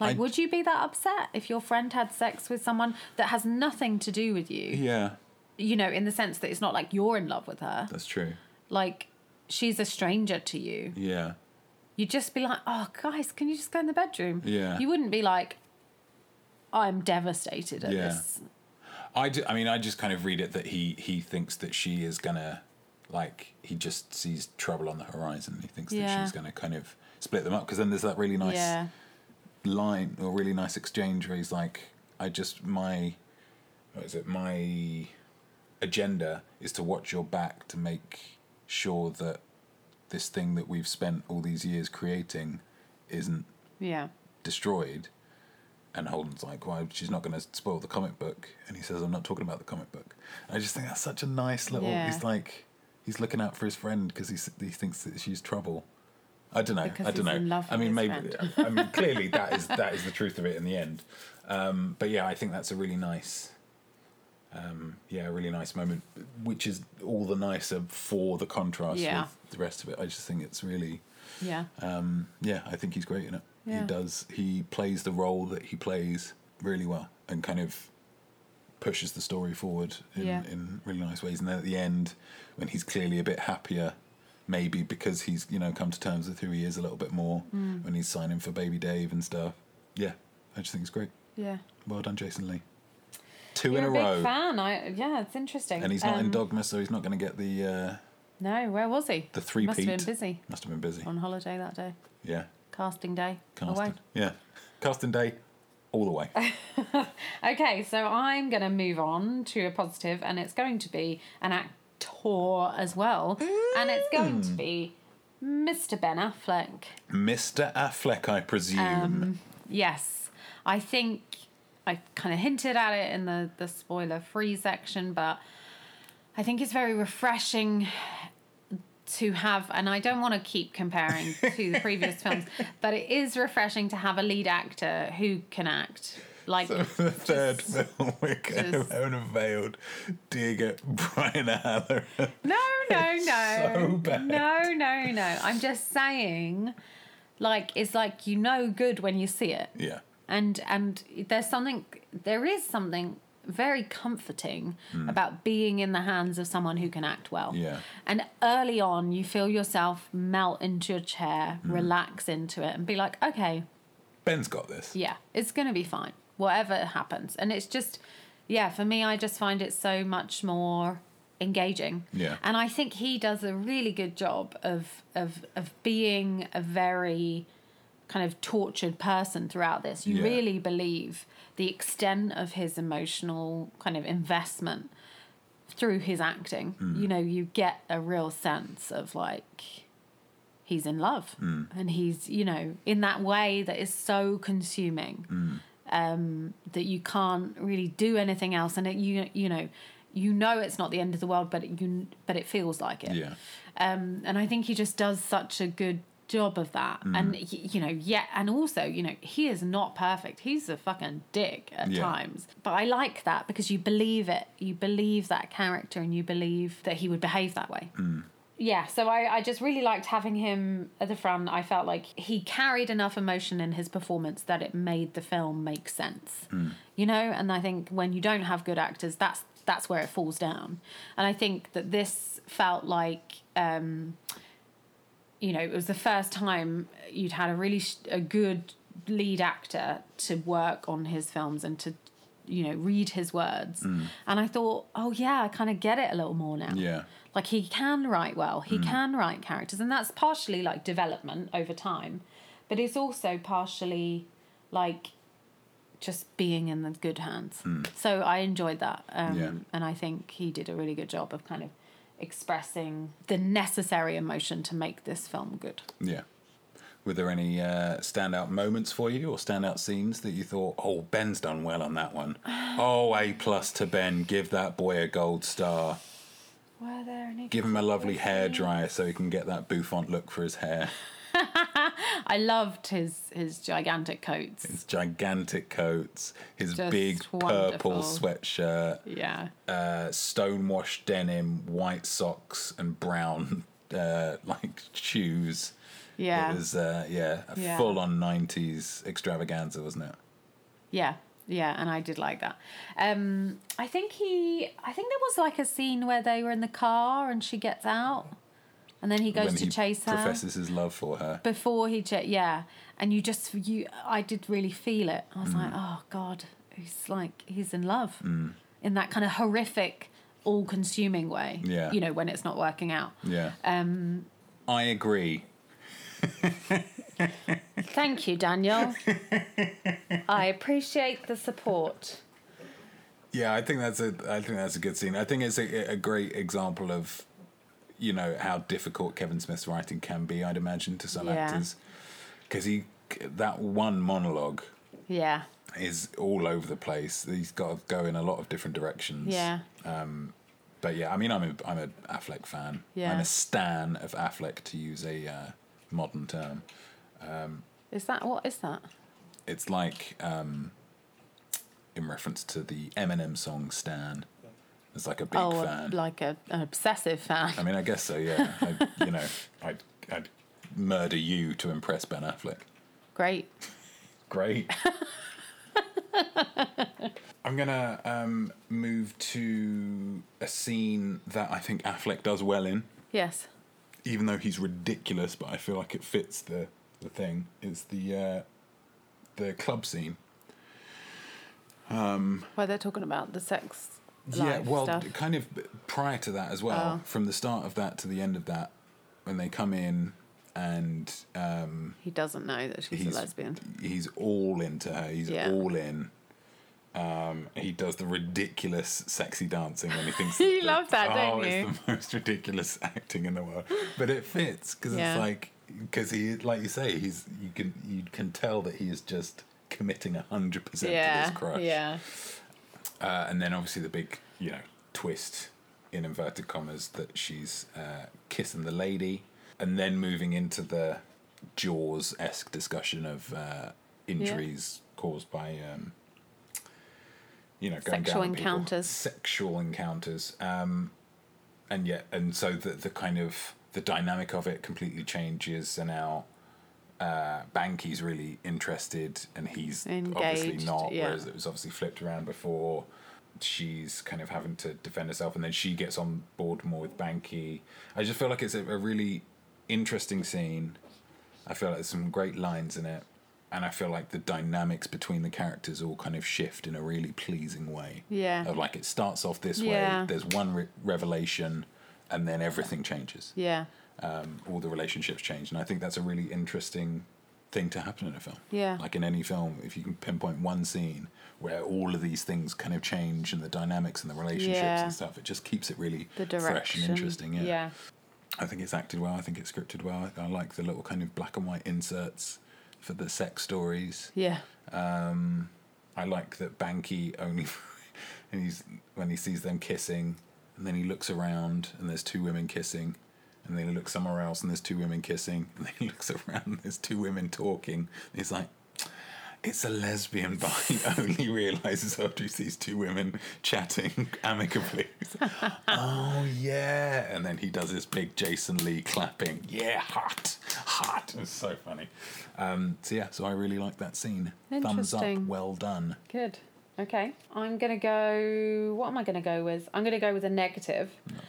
Like, I- would you be that upset if your friend had sex with someone that has nothing to do with you? Yeah, You know, in the sense that it's not like you're in love with her. that's true. Like, she's a stranger to you. Yeah. You'd just be like, oh, guys, can you just go in the bedroom? Yeah. You wouldn't be like, I'm devastated at Yeah. this. I, ju- I mean, I just kind of read it that he, he thinks that she is gonna, like, he just sees trouble on the horizon. He thinks that she's gonna kind of split them up because then there's that really nice Yeah. line or really nice exchange where he's like, I just my, what is it? My agenda is to watch your back to make sure that this thing that we've spent all these years creating isn't Yeah. destroyed. And Holden's like, well, she's not going to spoil the comic book. And he says, I'm not talking about the comic book. And I just think that's such a nice little. Yeah. He's like, he's looking out for his friend because he he thinks that she's trouble. I don't know. Because I don't know. I mean, maybe. I mean, clearly that is that is the truth of it in the end. Um, but yeah, I think that's a really nice. Um, yeah, a really nice moment, which is all the nicer for the contrast Yeah. with the rest of it. I just think it's really Yeah. um, yeah, I think he's great in it. Yeah. He does. He plays the role that he plays really well, and kind of pushes the story forward in, Yeah. in really nice ways. And then at the end, when he's clearly a bit happier, maybe because he's you know come to terms with who he is a little bit more, Mm. when he's signing for Baby Dave and stuff. Yeah, I just think it's great. Yeah. Well done, Jason Lee. 2 You're in a, a big row, fan. I yeah, it's interesting. and he's not in Um, Dogma, so he's not going to get the uh, No, where was he? the three Must have been busy Must have been busy. on holiday that day. Yeah, Casting day. casting. Away. Yeah, casting day, all the way. Okay, so I'm going to move on to a positive, and it's going to be an actor as well, and it's going Mm. to be Mr. Ben Affleck. Mr. Affleck, I presume. Um, Yes, I think I kind of hinted at it in the the spoiler free section, but I think it's very refreshing to have, and I don't want to keep comparing to the previous films, but it is refreshing to have a lead actor who can act. Like the third just- film, we're going to just- have a veiled dig at Brian O'Halloran. No, no, no. So bad. No, no, no. I'm just saying, like, it's like you know good when you see it. yeah. and and there's something there is something very comforting hmm. about being in the hands of someone who can act well. Yeah. And early on, you feel yourself melt into your chair, hmm. relax into it, and be like, okay, Ben's got this. yeah, it's going to be fine, whatever happens. And it's just, yeah, for me, I just find it so much more engaging. Yeah. And I think he does a really good job of of of being a very kind of tortured person throughout this. You Yeah. really believe the extent of his emotional kind of investment through his acting. Hmm. You know, you get a real sense of like he's in love Hmm. and he's you know in that way that is so consuming Hmm. um, that you can't really do anything else and it, you you know you know it's not the end of the world but it, you but it feels like it Yeah. um, and I think he just does such a good job of that. Mm. And you know, yeah, and also, you know, he is not perfect. He's a fucking dick at Yeah. times. But I like that because you believe it. You believe that character, and you believe that he would behave that way. Mm. Yeah, so I, I just really liked having him at the front. I felt like he carried enough emotion in his performance that it made the film make sense. You know, and I think when you don't have good actors, that's that's where it falls down. And I think that this felt like um, you know, it was the first time you'd had a really sh- a good lead actor to work on his films and to you know read his words. Mm. And i thought oh yeah i kind of get it a little more now. Yeah. like he can write well. He mm. can write characters. And that's partially like development over time. But it's also partially like just being in the good hands. Mm. So i enjoyed that um, Yeah. and i think he did a really good job of kind of expressing the necessary emotion to make this film good Yeah. Were there any uh, standout moments for you or standout scenes that you thought, oh, Ben's done well on that one? Oh, A plus to Ben. Give that boy a gold star. were there any Give him a lovely hair dryer so he can get that bouffant look for his hair. i loved his his gigantic coats His gigantic coats, his Just big purple sweatshirt, yeah uh, stonewashed denim, white socks, and brown uh, like shoes. yeah It was uh, yeah, a Yeah. full on nineties extravaganza, wasn't it? Yeah, yeah, and I did like that. Um, I think he, I think there was like a scene where they were in the car and she gets out, and then he goes when to he chase her professes his love for her. before he, ch- yeah, and you just you, I did really feel it. I was Mm. like, oh god, he's like he's in love, in that kind of horrific, all-consuming way. Yeah. you know when it's not working out. Yeah. Um, I agree. Thank you, Daniel. I appreciate the support. Yeah, I think that's a I think that's a good scene. I think it's a, a great example of you know how difficult Kevin Smith's writing can be. I'd imagine to some Yeah. actors because he that one monologue Yeah, is all over the place. He's got to go in a lot of different directions. yeah. But yeah, I mean, I'm a I'm a Affleck fan. Yeah. I'm a stan of Affleck to use a uh, modern term. Is that what is that? It's like um, in reference to the Eminem song "Stan." It's like a big oh, fan. like a, an obsessive fan. I mean, I guess so. Yeah, I, you know, I'd, I'd murder you to impress Ben Affleck. Great. Great. I'm gonna um, move to a scene that I think Affleck does well in, Yes. even though he's ridiculous. But I feel like it fits the the thing. It's the uh, the club scene. Um, Where they're talking about the sex yeah, well, stuff. kind of prior to that as well, Oh. from the start of that to the end of that, when they come in and um, He doesn't know that she's a lesbian. he's all into her. He's Yeah. all in. Um, he does the ridiculous sexy dancing when he thinks You that- love that, oh, don't it's you? the most ridiculous acting in the world, but it fits because Yeah. it's like because he, like you say, he's you can you can tell that he is just committing hundred percent to Yeah. this crush. Yeah. Uh, and then obviously the big, you know, twist in inverted commas that she's uh, kissing the lady, and then moving into the Jaws esque discussion of uh, injuries caused by, um, you know, Sexual down on people. encounters. sexual encounters, um, and yet, and so the the kind of the dynamic of it completely changes, and now. Uh, Banky's really interested, and he's obviously not. yeah. Whereas it was obviously flipped around before. She's kind of having to defend herself, and then she gets on board more with Banky. I just feel like it's a, a really interesting scene. I feel like there's some great lines in it, and I feel like the dynamics between the characters all kind of shift in a really pleasing way. Yeah. Of like it starts off this Yeah. way, there's one re- revelation, and then everything changes. Yeah. Um, all the relationships change, and I think that's a really interesting thing to happen in a film. Yeah. Like in any film, if you can pinpoint one scene where all of these things kind of change and the dynamics and the relationships Yeah. and stuff, it just keeps it really fresh and interesting. Yeah. Yeah. I think it's acted well. I think it's scripted well. I, I like the little kind of black and white inserts for the sex stories. Yeah. Um, I like that Banky only, and he's when he sees them kissing, and then he looks around and there's two women kissing, and then he looks somewhere else and there's two women kissing, and then he looks around and there's two women talking. He's like, it's a lesbian, but he only realizes after he sees two women chatting amicably. Like, oh yeah, and then he does this big Jason Lee clapping. Yeah, hot, hot. It's so funny. Um, so yeah, so I really like that scene. Thumbs up, well done. Good. Okay. I'm going to go. What am I going to go with? I'm going to go with a negative. God.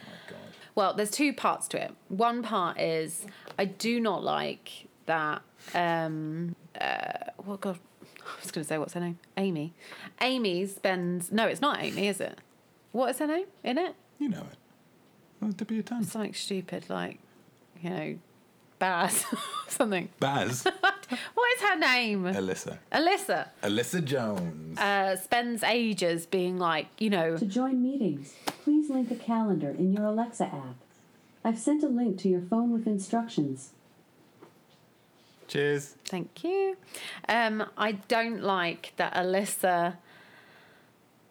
Well, there's two parts to it. One part is I do not like that. Um, uh, well, God, I was going to say what's her name? Amy. Amy spends. No, it's not Amy, is it? What is her name in it? You know it. Well, to be a ton. Something stupid like, you know, Baz, something. Baz, What is her name? Alyssa, Alyssa. Alyssa Jones. Uh, spends ages being like, you know, To join meetings, please link a calendar in your Alexa app. I've sent a link to your phone with instructions. Cheers. Thank you. Um, I don't like that Alyssa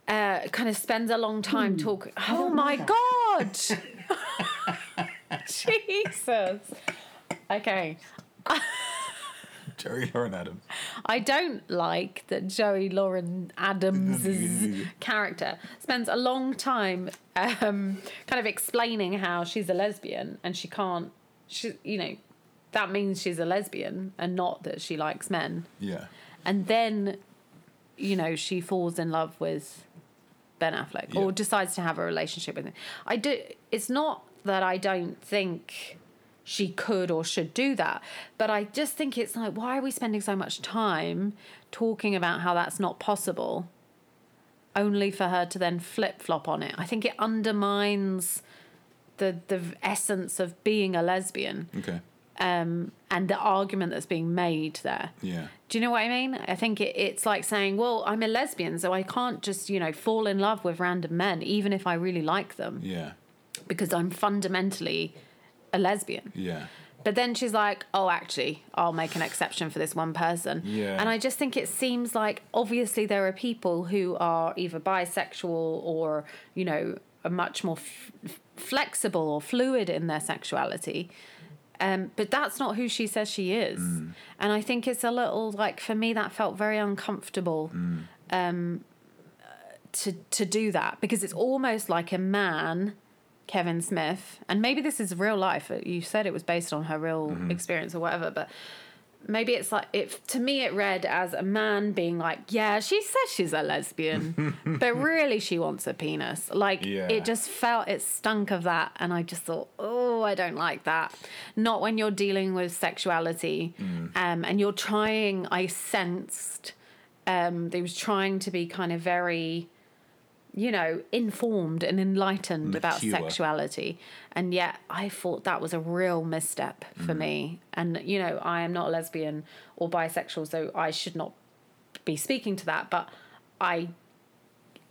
uh, kind of spends a long time talking. Oh my like god! Jesus. Okay. Jerry Lauren Adams. I don't like that Joey Lauren Adams' character spends a long time um, kind of explaining how she's a lesbian and she can't, she, you know, that means she's a lesbian and not that she likes men. Yeah. and then you know she falls in love with Ben Affleck Yeah. or decides to have a relationship with him. I do. It's not that I don't think she could or should do that, but I just think it's like why are we spending so much time talking about how that's not possible, only for her to then flip flop on it. I think it undermines the the essence of being a lesbian Okay. um, and the argument that's being made there. Yeah. Do you know what I mean? I think it, it's like saying, well, I'm a lesbian, so I can't just, you know, fall in love with random men, even if I really like them, Yeah. because I'm fundamentally a lesbian. Yeah. But then she's like, oh, actually, I'll make an exception for this one person. Yeah. And I just think it seems like obviously there are people who are either bisexual or, you know, are much more f- flexible or fluid in their sexuality. Um, but that's not who she says she is. Mm. And I think it's a little like, for me, that felt very uncomfortable Mm. um, to, to do that because it's almost like a man. Kevin Smith, and maybe this is real life. You said it was based on her real Mm-hmm. experience or whatever, but maybe it's like it to me it read as a man being like, "Yeah, she says she's a lesbian, but really she wants a penis." Like Yeah. it just felt it stunk of that, and I just thought, "Oh, I don't like that." Not when you're dealing with sexuality, um, and you're trying. I sensed um, they was trying to be kind of very you know, informed and enlightened about sexuality. And yet I thought that was a real misstep for mm. me. And, you know, I am not a lesbian or bisexual, so I should not be speaking to that. But I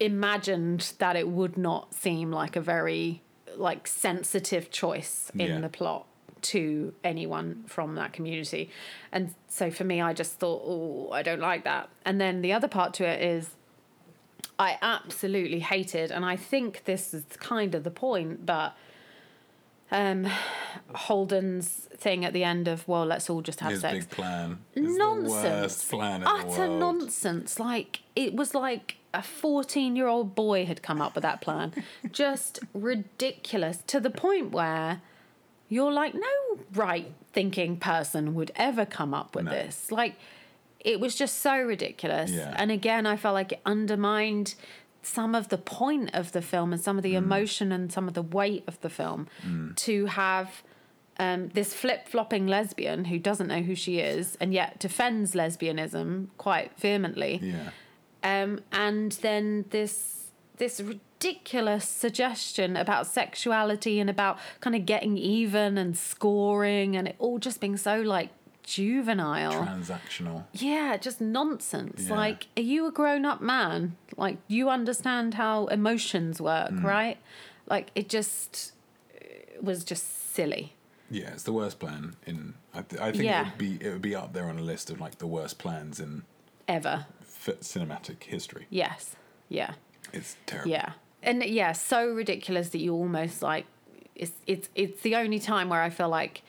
imagined that it would not seem like a very like sensitive choice in Yeah. the plot to anyone from that community. And so for me I just thought, oh, I don't like that. And then the other part to it is I absolutely hated, and I think this is kind of the point, but um, Holden's thing at the end of, well, let's all just have His sex. big plan. nonsense. The worst plan in Utter the world. nonsense. Like, it was like a 14 year old boy had come up with that plan. Just ridiculous to the point where you're like, no right thinking person would ever come up with No. this. Like, it was just so ridiculous. Yeah. And again, I felt like it undermined some of the point of the film and some of the emotion and some of the weight of the film to have um, this flip flopping lesbian who doesn't know who she is and yet defends lesbianism quite vehemently Yeah. um, and then this this ridiculous suggestion about sexuality and about kind of getting even and scoring and it all just being so like juvenile Transactional. yeah just nonsense Yeah. like are you a grown-up man like you understand how emotions work Mm. right like it just it was just silly Yeah, it's the worst plan in. I, th- I think Yeah. it would be it would be up there on a list of like the worst plans in ever f- cinematic history. yes yeah It's terrible. Yeah. And yeah, so ridiculous that you almost like it's it's it's the only time where I feel like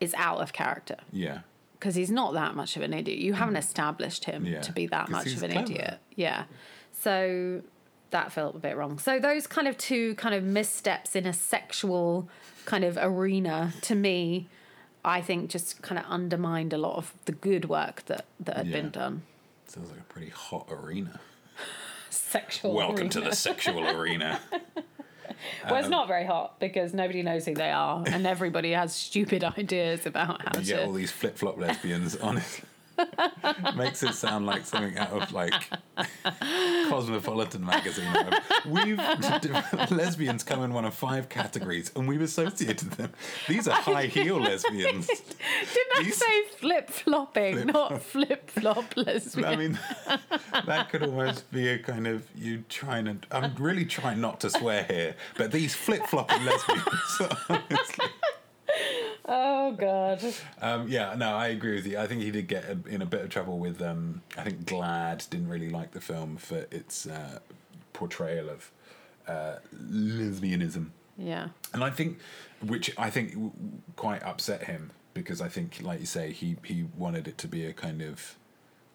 it's out of character Yeah. Because he's not that much of an idiot. You haven't established him Mm. Yeah, to be that much of an clever. idiot. Yeah. So that felt a bit wrong. So those kind of two kind of missteps in a sexual kind of arena to me I think just kind of undermined a lot of the good work that that had been done. Sounds like a pretty hot arena. Sexual Welcome to the sexual arena. Well, it's um, not very hot because nobody knows who they are, and everybody has stupid ideas about how You get all these flip flop lesbians on it. Makes it sound like something out of like Cosmopolitan magazine. We've lesbians come in one of five categories, and we've associated them. These are high heel lesbians. Didn't I These- say flip flopping, not flip flop lesbian? I mean, that could almost be a kind of you trying to. I'm really trying not to swear here, but these flip flopping lesbians. honestly. Oh god. Um, yeah, no, I agree with you. I think he did get a, in a bit of trouble with. Um, I think GLAAD didn't really like the film for its uh, portrayal of uh, lesbianism, Yeah. and I think, which I think w- w- quite upset him because I think, like you say, he he wanted it to be a kind of.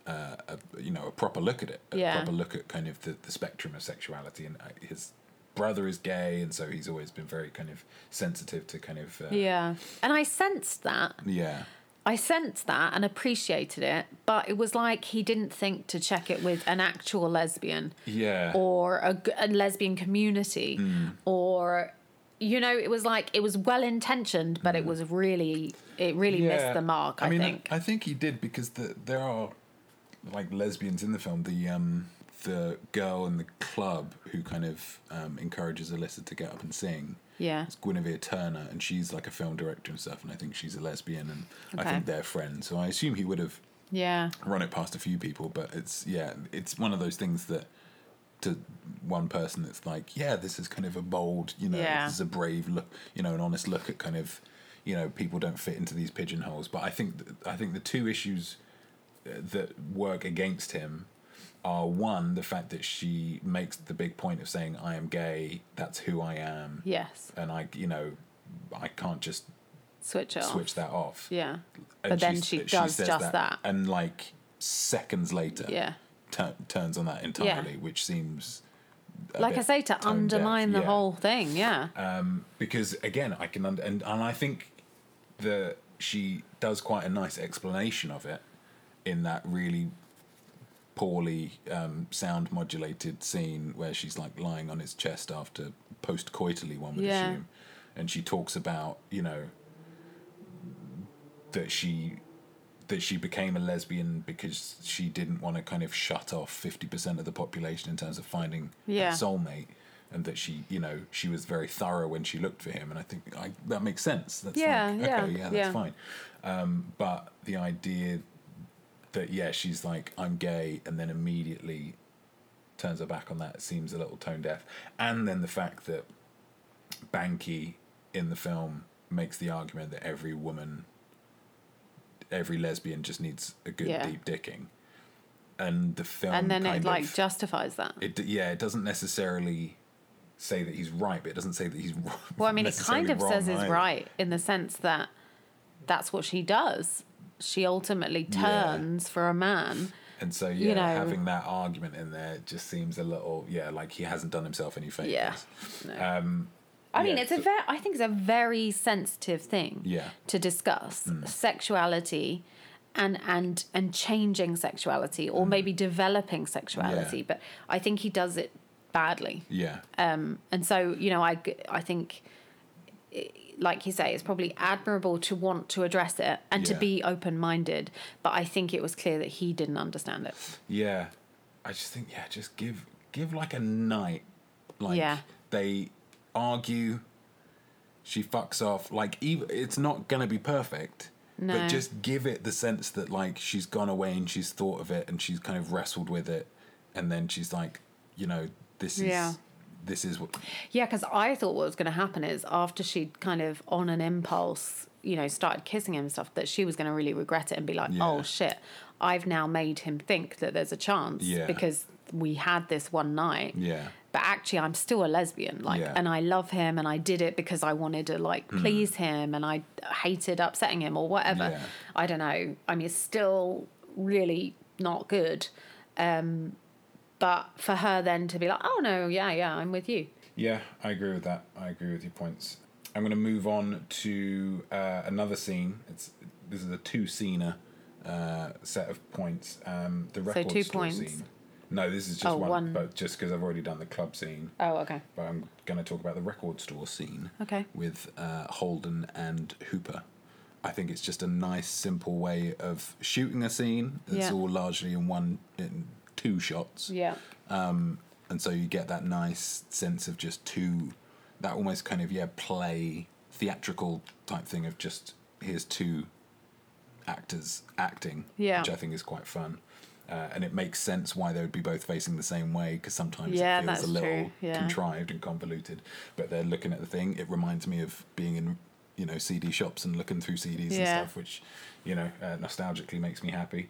Uh, a, you know, a proper look at it, a Yeah. proper look at kind of the, the spectrum of sexuality, and uh, his brother is gay, and so he's always been very kind of sensitive to kind of uh, Yeah. And I sensed that. yeah, I sensed that and appreciated it, but it was like he didn't think to check it with an actual lesbian. yeah, or a lesbian community or you know it was like it was well intentioned but it was really it really missed the mark i, mean, think I think he did because the, there are like lesbians in the film. The um the girl in the club who kind of um, encourages Alyssa to get up and sing. yeah It's Guinevere Turner, and she's like a film director and stuff. And I think she's a lesbian, and I think they're friends. So I assume he would have yeah run it past a few people. But it's yeah, it's one of those things that to one person, it's like yeah, this is kind of a bold, you know, Yeah. this is a brave look, you know, an honest look at kind of, you know, people don't fit into these pigeonholes. But I think th- I think the two issues uh, that work against him are one the fact that she makes the big point of saying I am gay, that's who I am, yes. And I you know I can't just switch it switch off that off. yeah. And but then she's- she does just that. and like seconds later, yeah. tur- turns on that entirely, which seems like i say to tone deaf, undermine the yeah. whole thing yeah. Um, because again, I can under- and and I think that she does quite a nice explanation of it in that really poorly um, sound modulated scene where she's like lying on his chest after post coitally one would Yeah. assume, and she talks about you know that she that she became a lesbian because she didn't want to kind of shut off 50% of the population in terms of finding Yeah. a soulmate and that she you know she was very thorough when she looked for him and i think I, that makes sense that's Yeah, like, yeah, okay yeah that's yeah. fine um, but the idea that yeah she's like i'm gay and then immediately turns her back on that. Seems a little tone deaf. And then the fact that banky in the film makes the argument that every woman every lesbian just needs a good Yeah. deep dicking. And the film and then it kind like justifies that. It yeah it doesn't necessarily say that he's right but it doesn't say that he's well i mean it kind of says is right in the sense that that's what she does she ultimately Yeah. turns for a man and so yeah you know- having that argument in there just seems a little yeah like he hasn't done himself any favors Yeah. um I mean, Yeah, it's a so- very. I think it's a very sensitive thing. Yeah. Mm. To discuss sexuality, and and and changing sexuality, or maybe developing sexuality. Mm. Yeah. But I think he does it badly. Yeah. Um and so you know I I think like you say it's probably admirable to want to address it and to be open-minded but i think it was clear that he didn't understand it Yeah, I just think yeah, just give give like a night, like Yeah. they argue, she fucks off. Like even it's not gonna be perfect, No. but just give it the sense that like she's gone away and she's thought of it and she's kind of wrestled with it, and then she's like, you know, this is Yeah. This is what yeah because i thought what was going to happen is after she'd kind of on an impulse you know started kissing him and stuff that she was going to really regret it and be like Yeah. oh shit i've now made him think that there's a chance Yeah. because we had this one night yeah but actually I'm still a lesbian like Yeah. and I love him and I did it because I wanted to like please him and I hated upsetting him or whatever. I don't know I mean it's still really not good um but for her then to be like oh no yeah yeah I'm with you Yeah, I agree with that. I agree with your points. I'm going to move on to uh, another scene. It's this is a two scener uh, set of points. Um, the record two store points? scene. No, this is just Oh, one, one. but just because I've already done the club scene. oh okay But I'm going to talk about the record store scene. Okay. With uh, Holden and Hooper. I think it's just a nice, simple way of shooting a scene. It's Yeah. all largely in one, in two shots. Yeah. And so you get that nice sense of just two that almost kind of yeah play theatrical type thing of just here's two actors acting Yeah. which i think is quite fun. Uh, and it makes sense why they would be both facing the same way because sometimes Yeah, it feels a little yeah. contrived and convoluted. But they're looking at the thing it reminds me of being in you know cd shops and looking through cds and stuff which you know uh, nostalgically makes me happy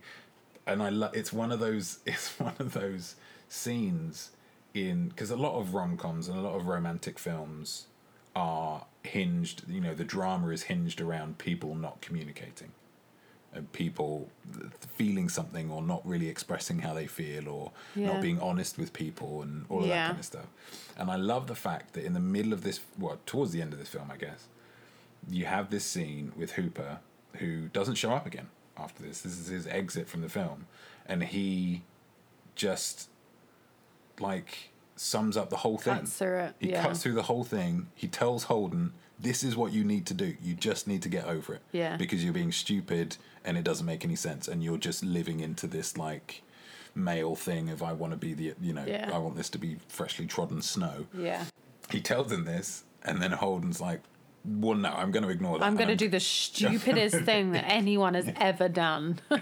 and I lo- it's one of those it's one of those scenes in because a lot of rom coms and a lot of romantic films are hinged. You know, the drama is hinged around people not communicating and people feeling something or not really expressing how they feel or Yeah. not being honest with people and all of that kind of stuff. And I love the fact that in the middle of this, well, towards the end of this film, I guess, you have this scene with Hooper who doesn't show up again after this. This is his exit from the film. And he just like sums up the whole thing. Cuts it, He yeah. cuts through the whole thing. He tells Holden, "This is what you need to do. You just need to get over it. Yeah. Because you're being stupid and it doesn't make any sense, and you're just living into this like male thing of I want to be the you know Yeah. I want this to be freshly trodden snow. yeah He tells him this, and then Holden's like, "Well, no, I'm going to ignore that. I'm going to do the stupidest thing that anyone has ever done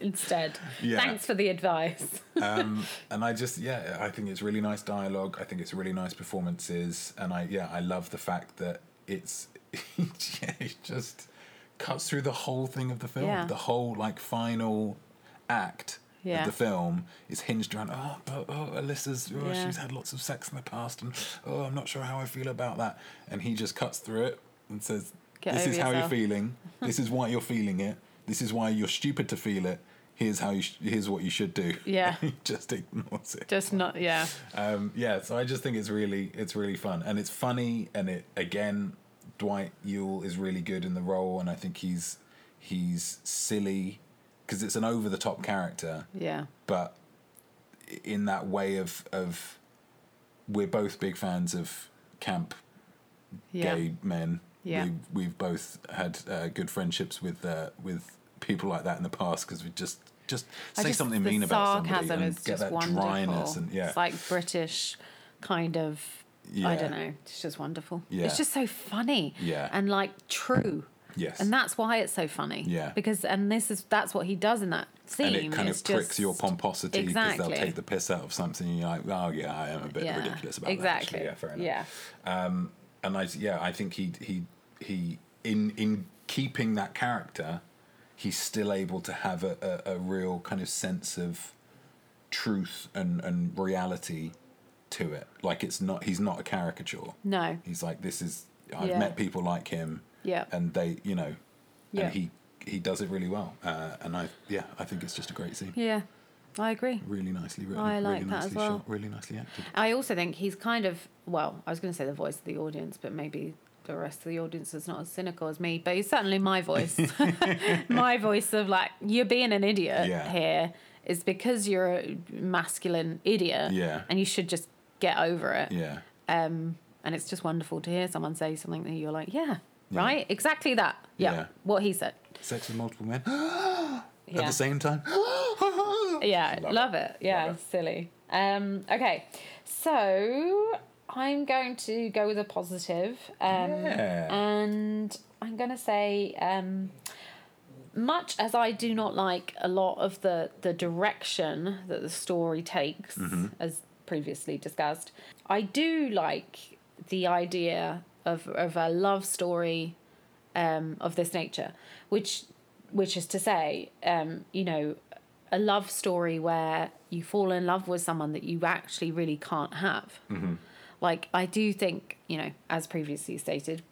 instead. Yeah. Thanks for the advice. um, and I just yeah, I think it's really nice dialogue. I think it's really nice performances, and I yeah, I love the fact that it's it just cuts through the whole thing of the film. Yeah. The whole like final act Yeah. of the film is hinged around oh, oh, oh Alyssa's oh, Yeah. she's had lots of sex in the past, and oh, I'm not sure how I feel about that. And he just cuts through it and says, Get "This is how you're feeling. this is why you're feeling it. This is why you're stupid to feel it." Here's how you. Sh- here's what you should do. Yeah. he just ignores it. Just not, yeah. Um, yeah, so I just think it's really it's really fun and it's funny and it again Dwight Ewell is really good in the role and I think he's he's silly because it's an over the top character Yeah. but in that way of of we're both big fans of camp Yeah. gay men. Yeah. We, we've both had uh, good friendships with uh, with people like that in the past because we just just say just- something mean about somebody sarcasm and is get just that wonderful. dryness and yeah It's like British kind of I don't know. It's just wonderful. Yeah. It's just so funny. Yeah. And like true. Yes. And that's why it's so funny. Yeah. Because and this is that's what he does in that scene. and it kind It's of pricks just- your pomposity because Exactly. they'll take the piss out of something and you're like oh yeah I am a bit yeah. ridiculous about exactly. that actually. yeah fair enough Yeah. Um, and I yeah I think he he he in in keeping that character he's still able to have a, a, a real kind of sense of truth and, and reality to it like it's not he's not a caricature No. he's like this is I've Yeah. met people like him Yeah. and they you know Yeah. and he he does it really well uh, and I yeah I think it's just a great scene Yeah. I agree. really nicely written, I like really that as well. shot, really nicely acted. I also think he's kind of well, I was going to say the voice of the audience, but maybe the rest of the audience is not as cynical as me. But he's certainly my voice. my voice of like you're being an idiot Yeah. here is because you're a masculine idiot. Yeah. And you should just get over it. Yeah. Um, and it's just wonderful to hear someone say something that you're like, yeah, right, exactly that. Yeah, Yeah. what he said. Sex with multiple men Yeah. at the same time. Yeah, Love love, it. it. Yeah, Love it. silly. Um, okay, so I'm going to go with a positive, um, Yeah. and I'm going to say, um, much as I do not like a lot of the the direction that the story takes, Mm-hmm. as previously discussed, I do like the idea of of a love story um, of this nature, which which is to say, um, you know, a love story where you fall in love with someone that you actually really can't have. Like I do think, you know, as previously stated,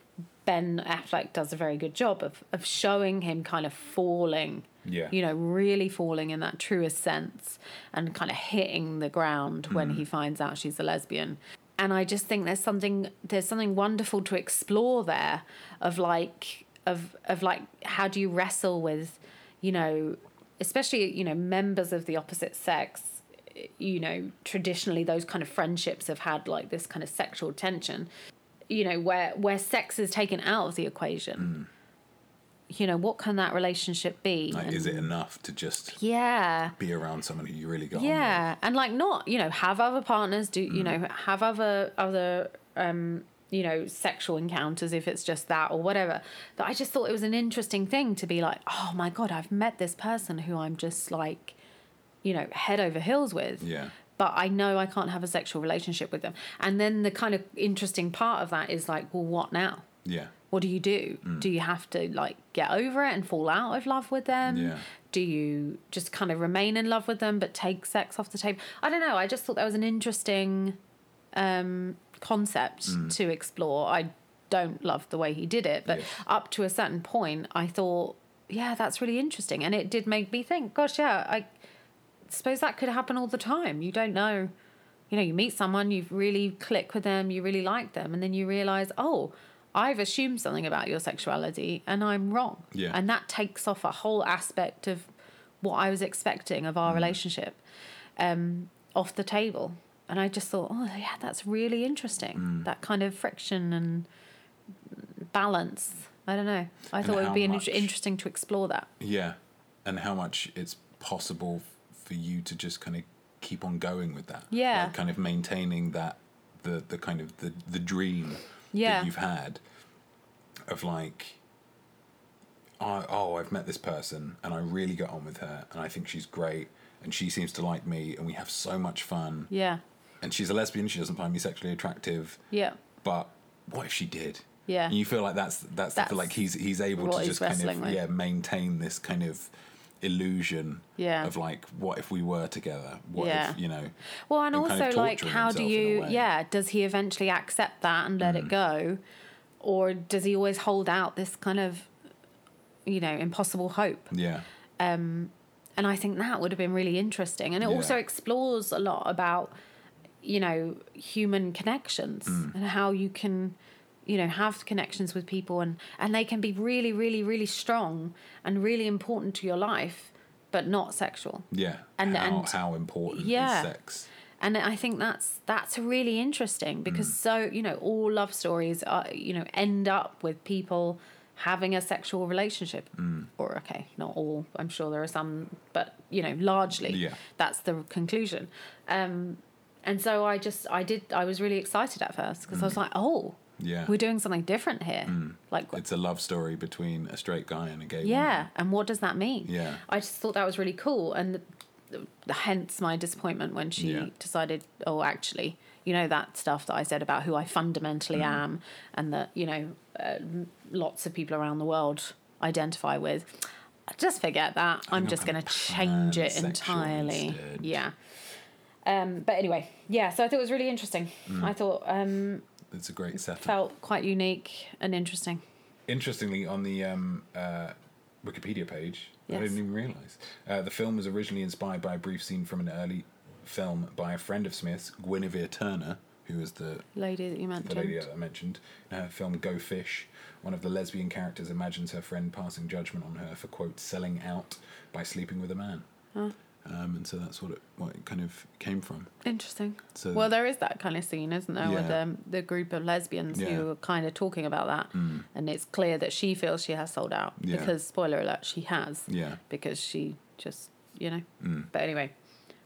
Ben Affleck does a very good job of of showing him kind of falling. Yeah. You know, really falling in that truest sense and kind of hitting the ground when he finds out she's a lesbian. And I just think there's something there's something wonderful to explore there of like of of like how do you wrestle with, you know, especially, you know, members of the opposite sex you know traditionally those kind of friendships have had like this kind of sexual tension you know where where sex is taken out of the equation mm. You know what can that relationship be Like, And- is it enough to just yeah be around someone who you really got on yeah and like not you know have other partners do Mm. you know have other other um you know sexual encounters if it's just that or whatever but i just thought it was an interesting thing to be like oh my god i've met this person who i'm just like you know head over heels with with? Yeah. but I know I can't have a sexual relationship with them. And then the kind of interesting part of that is like, well, what now? Yeah. What do you do? Mm. Do you have to like get over it and fall out of love with them? Yeah. Do you just kind of remain in love with them but take sex off the table? I don't know. I just thought that was an interesting um, concept Mm. to explore. I don't love the way he did it, but Yes. up to a certain point, I thought, yeah, that's really interesting. And it did make me think, gosh, yeah, I suppose that could happen all the time. You don't know. You know, you meet someone, you really click with them, you really like them, and then you realize, oh, I've assumed something about your sexuality and I'm wrong. Yeah. And that takes off a whole aspect of what I was expecting of our relationship um, off the table. And I just thought, oh, yeah, that's really interesting. That kind of friction and balance. I don't know. I And thought it would be much- interesting to explore that. Yeah. And how much it's possible for you to just kind of keep on going with that. Yeah. Like kind of maintaining that the the kind of the the dream Yeah. that you've had of like I, oh, I've met this person and I really got on with her and I think she's great and she seems to like me and we have so much fun Yeah. and she's a lesbian, she doesn't find me sexually attractive, Yeah. but what if she did? Yeah. And you feel like that's that's, the like he's he's able to just kind of with. yeah maintain this kind of illusion Yeah. of like what if we were together? What Yeah. if you know? Well, and, and kind also of like, how do himself in a you? Mm. Yeah, does he eventually accept that and let it go, or does he always hold out this kind of, you know, impossible hope? Yeah. Um and I think that would have been really interesting. And it Yeah. also explores a lot about, you know, human connections Mm. and how you can, you know, have connections with people and and they can be really, really, really strong and really important to your life, but not sexual. Yeah. And- how, and- how important yeah. is sex? And I think that's that's really interesting because Mm. so you know all love stories are you know end up with people having a sexual relationship Mm. or okay not all I'm sure there are some but you know largely Yeah. that's the conclusion um, and so I just I did I was really excited at first because I was like oh Mm. Yeah. Mm. we're doing something different here like It's a love story between a straight guy and a gay yeah woman. and what does that mean Yeah. I just thought that was really cool and the, hence my disappointment when she Yeah. decided oh actually you know that stuff that I said about who I fundamentally Mm. am and that you know uh, lots of people around the world identify with just forget that I'm just going to change it entirely instead. yeah um, but anyway yeah so I thought it was really interesting Mm. I thought um, It's a great setup. felt quite unique and interesting Interestingly, on the um, uh, Wikipedia page, I didn't even realize uh, the film was originally inspired by a brief scene from an early film by a friend of Smith's, Guinevere Turner, who was the lady that you mentioned. the lady that I mentioned in her film Go Fish. One of the lesbian characters imagines her friend passing judgment on her for quote selling out by sleeping with a man. Um, and so that's what it what it kind of came from. Interesting. So- well, there is that kind of scene, isn't there, with um, the group of lesbians Yeah. Mm. who are kind of talking about that, and it's clear that she feels she has sold out Yeah. because, spoiler alert, she has. Yeah. Because she just, you know. But anyway,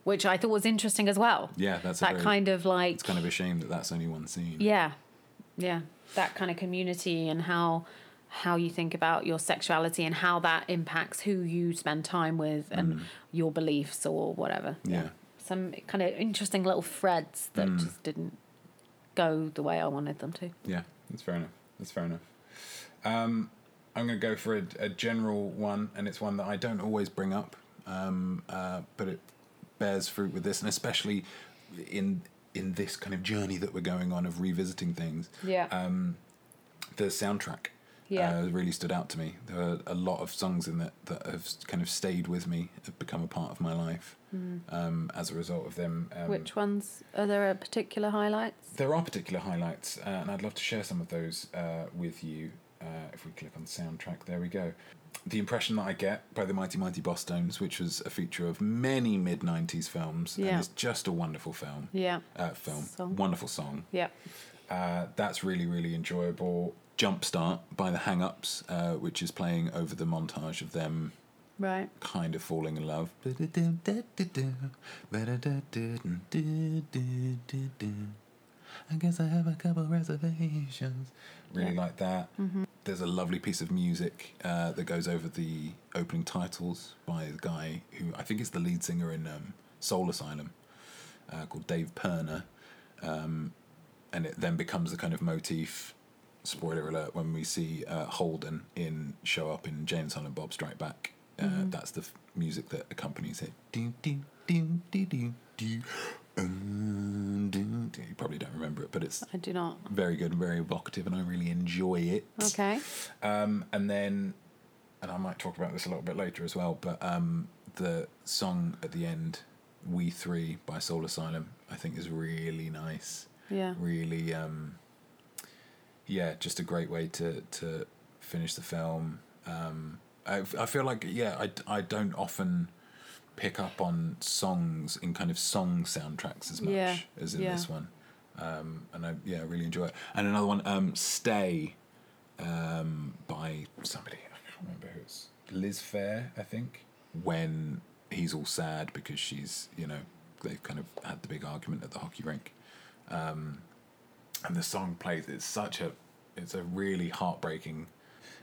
which I thought was interesting as well. Yeah, that's a that very- kind of like It's kind of a shame that that's only one scene. yeah, yeah, that kind of community and how how you think about your sexuality and how that impacts who you spend time with and your beliefs or whatever. Mm. Yeah. some kind of interesting little threads that Mm. just didn't go the way I wanted them to. Yeah, that's fair enough. That's fair enough. Um, I'm going to go for a, a general one, and it's one that I don't always bring up, um, uh, but it bears fruit with this, and especially in in this kind of journey that we're going on of revisiting things. Yeah. Um, the soundtrack Yeah. uh, really stood out to me. There are a lot of songs in that that have kind of stayed with me, have become a part of my life um, as a result of them. Um, Mm. Which ones are there? A particular highlights? there are particular highlights, uh, and I'd love to share some of those uh, with you. Uh, if we click on soundtrack, there we go. The impression that I get by the Mighty Mighty Bosstones, which was a feature of many mid '90s films, and Yeah. is just a wonderful film. Yeah. Uh, film, Song. wonderful song. Yeah. Uh, that's really really enjoyable. Jumpstart by the Hang Ups, uh, which is playing over the montage of them Right. kind of falling in love. I guess I have a couple reservations. Really Yeah. like that. There's a lovely piece of music uh, that goes over the opening titles by the guy who I think is the lead singer in um, Soul Asylum, uh, called Dave Pirner. Um, and it then becomes a kind of motif. Spoiler alert: when we see uh, Holden in show up in Jay and Silent Bob Strike Back, uh, that's the f- music that accompanies it. Do, do, do, do, do, do. Do, do. You probably don't remember it, but it's I do not. very good and very evocative, and I really enjoy it. Okay. Um, and then, and I might talk about this a little bit later as well, but um, the song at the end, "We Three by Soul Asylum, I think is really nice. Yeah. Really, um, yeah, just a great way to to finish the film. Um, I I feel like yeah, I I don't often pick up on songs in kind of song soundtracks as much Yeah, as in yeah. this one. Um, and I yeah, I really enjoy it. And another one, um, "Stay." um, by somebody. I can't remember who it's. Liz Phair, I think. When he's all sad because she's, you know, they've kind of had the big argument at the hockey rink, um, and the song plays. It's such a, it's a really heartbreaking,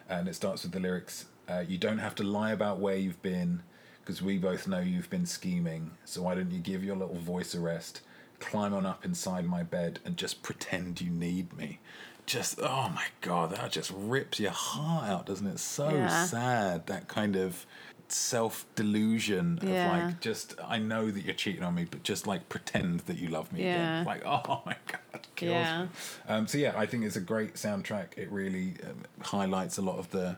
and it starts with the lyrics. Uh, you don't have to lie about where you've been, because we both know you've been scheming. So why don't you give your little voice a rest? Climb on up inside my bed and just pretend you need me. Just oh my god, that just rips your heart out, doesn't it? So Yeah. sad. That kind of self delusion of Yeah. like just I know that you're cheating on me, but just like pretend that you love me Yeah. again. Like oh my god, kills Yeah. me. Um, so yeah, I think it's a great soundtrack. It really um, highlights a lot of the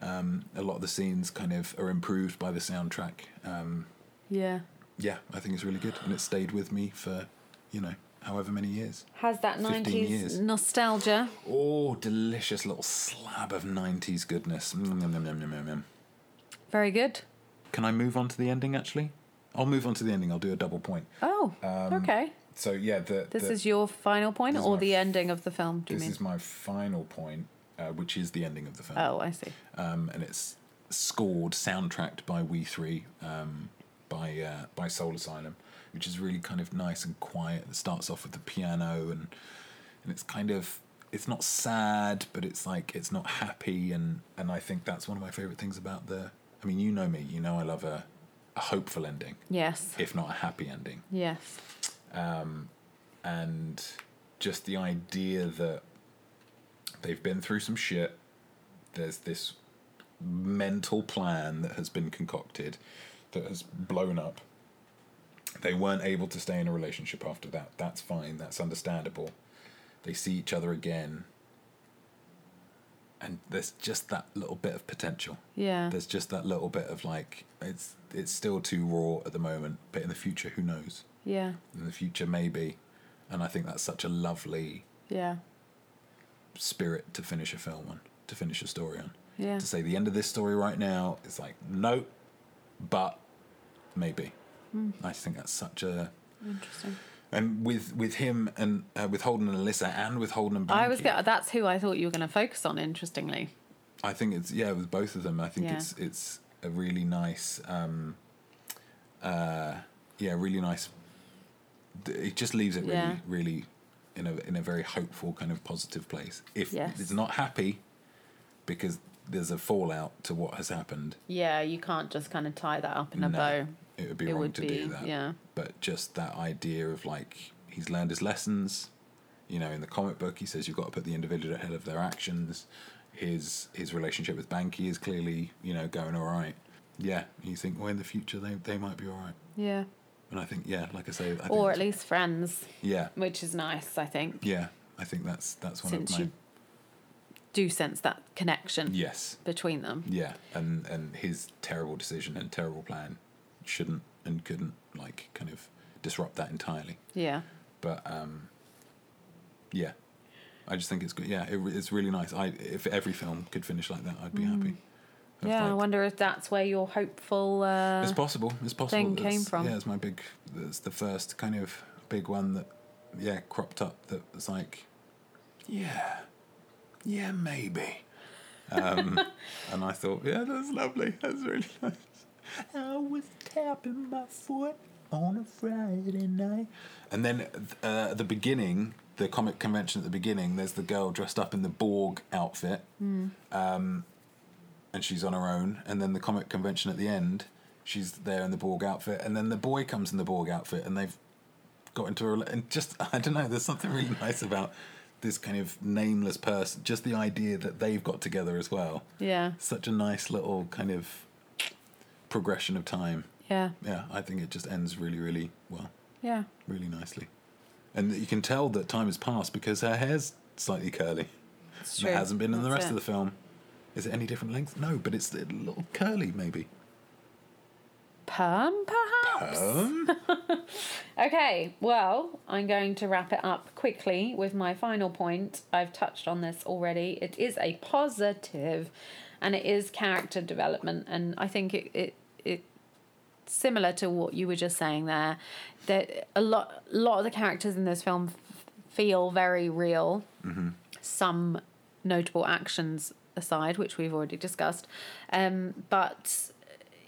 um, a lot of the scenes. Kind of are improved by the soundtrack. Um, Yeah. yeah, I think it's really good, and it stayed with me for you know however many years. Has that 15 nineties years. nostalgia? Oh, delicious little slab of '90s goodness. Mm, nom, nom, Very good. Can I move on to the ending? Actually, I'll move on to the ending. I'll do a double point. Oh. okay. So yeah, the This the- is your final point or the f- ending of the film, do you this mean? This is my final point, uh, which is the ending of the film. Oh, I see. um, and it's scored, soundtracked by We Three, um, by uh, by Soul Asylum, which is really kind of nice and quiet. It starts off with the piano, and and it's kind of it's not sad, but it's like it's not happy, and and I think that's one of my favorite things about the. I mean, you know me, you know I love a a hopeful ending, Yes. if not a happy ending Yes. Um, and just the idea that they've been through some shit. There's this mental plan that has been concocted that has blown up. They weren't able to stay in a relationship after that. That's fine. That's understandable. They see each other again. And there's just that little bit of potential. Yeah. There's just that little bit of like it's it's still too raw at the moment, but in the future who knows? Yeah. in the future maybe and i think that's such a lovely Yeah. spirit to finish a film on to finish a story on Yeah. to say the end of this story right now is like no but maybe. Hmm. I think that's such a Interesting. And with with him and uh, with Holden and Alyssa and with Holden and I was that's who I thought you were going to focus on. Interestingly, I think it's yeah with both of them. I think Yeah. it's it's a really nice, um, uh, yeah, really nice. It just leaves it really, Yeah. really, in a in a very hopeful kind of positive place. If Yes. it's not happy, because there's a fallout to what has happened, yeah, you can't just kind of tie that up in a bow. It would be It wrong would to be, do that. yeah. But just that idea of like he's learned his lessons. You know, in the comic book, he says you've got to put the individual ahead of their actions. His his relationship with Banky is clearly you know going all right. Yeah, you think well in the future they they might be all right. Yeah, And I think yeah, like I say, I think or at least friends, yeah, which is nice. I think yeah. I think that's that's one since of my you do sense that connection yes, between them. yeah, and and his terrible decision and terrible plan shouldn't and couldn't like kind of disrupt that entirely. Yeah, but um, yeah, I just think it's good. Yeah, it, it's really nice. I if every film could finish like that, I'd be happy. Mm. yeah. I wonder if that's where your hopeful. Uh, it's possible. It's possible. thing That's- came from. Yeah, it's my big. It's the first kind of big one that, yeah, cropped up. That was like, yeah, yeah, maybe. Um, and I thought, yeah, that's lovely. That's really nice. I was tapping my foot on a Friday night. And then uh, at the beginning, the comic convention at the beginning, there's the girl dressed up in the Borg outfit. Um, and she's on her own. And then the comic convention at the end, she's there in the Borg outfit. And then the boy comes in the Borg outfit and they've got into a. And just, I don't know, there's something really nice about this kind of nameless person. Just the idea that they've got together as well. yeah, Such a nice little kind of progression of time. yeah, Yeah, I think it just ends really, really well, yeah. really nicely. And you can tell that time has passed because her hair's slightly curly. It's true. It hasn't been in the rest it. of the film. Is it any different length? No, but it's a little curly, maybe. Perm, perhaps. Um, Okay, well, I'm going to wrap it up quickly with my final point. I've touched on this already. It is a positive and it is character development and I think it it, it similar to what you were just saying there that a lot a lot of the characters in this film f- feel very real. Some notable actions aside, which we've already discussed. Um, but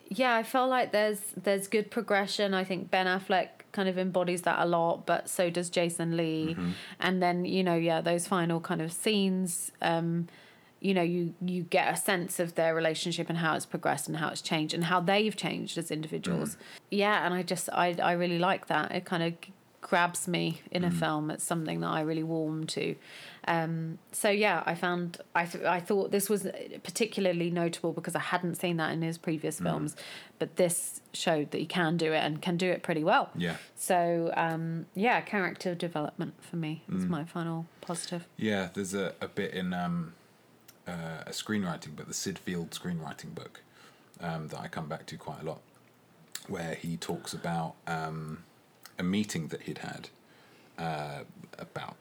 yeah, I feel like there's there's good progression. I think Ben Affleck kind of embodies that a lot, but so does Jason Lee. And then you know, yeah, those final kind of scenes. Um, you know, you you get a sense of their relationship and how it's progressed and how it's changed and how they've changed as individuals. Yeah, and I just I I really like that. It kind of grabs me in a film. It's something that I really warm to. Um, so yeah, I found I th- I thought this was particularly notable because I hadn't seen that in his previous films, but this showed that he can do it and can do it pretty well. yeah. So um, yeah, character development for me is my final positive. Yeah, there's a, a bit in um, uh, a screenwriting book, the Syd Field screenwriting book, um, that I come back to quite a lot, where he talks about um, a meeting that he'd had uh, about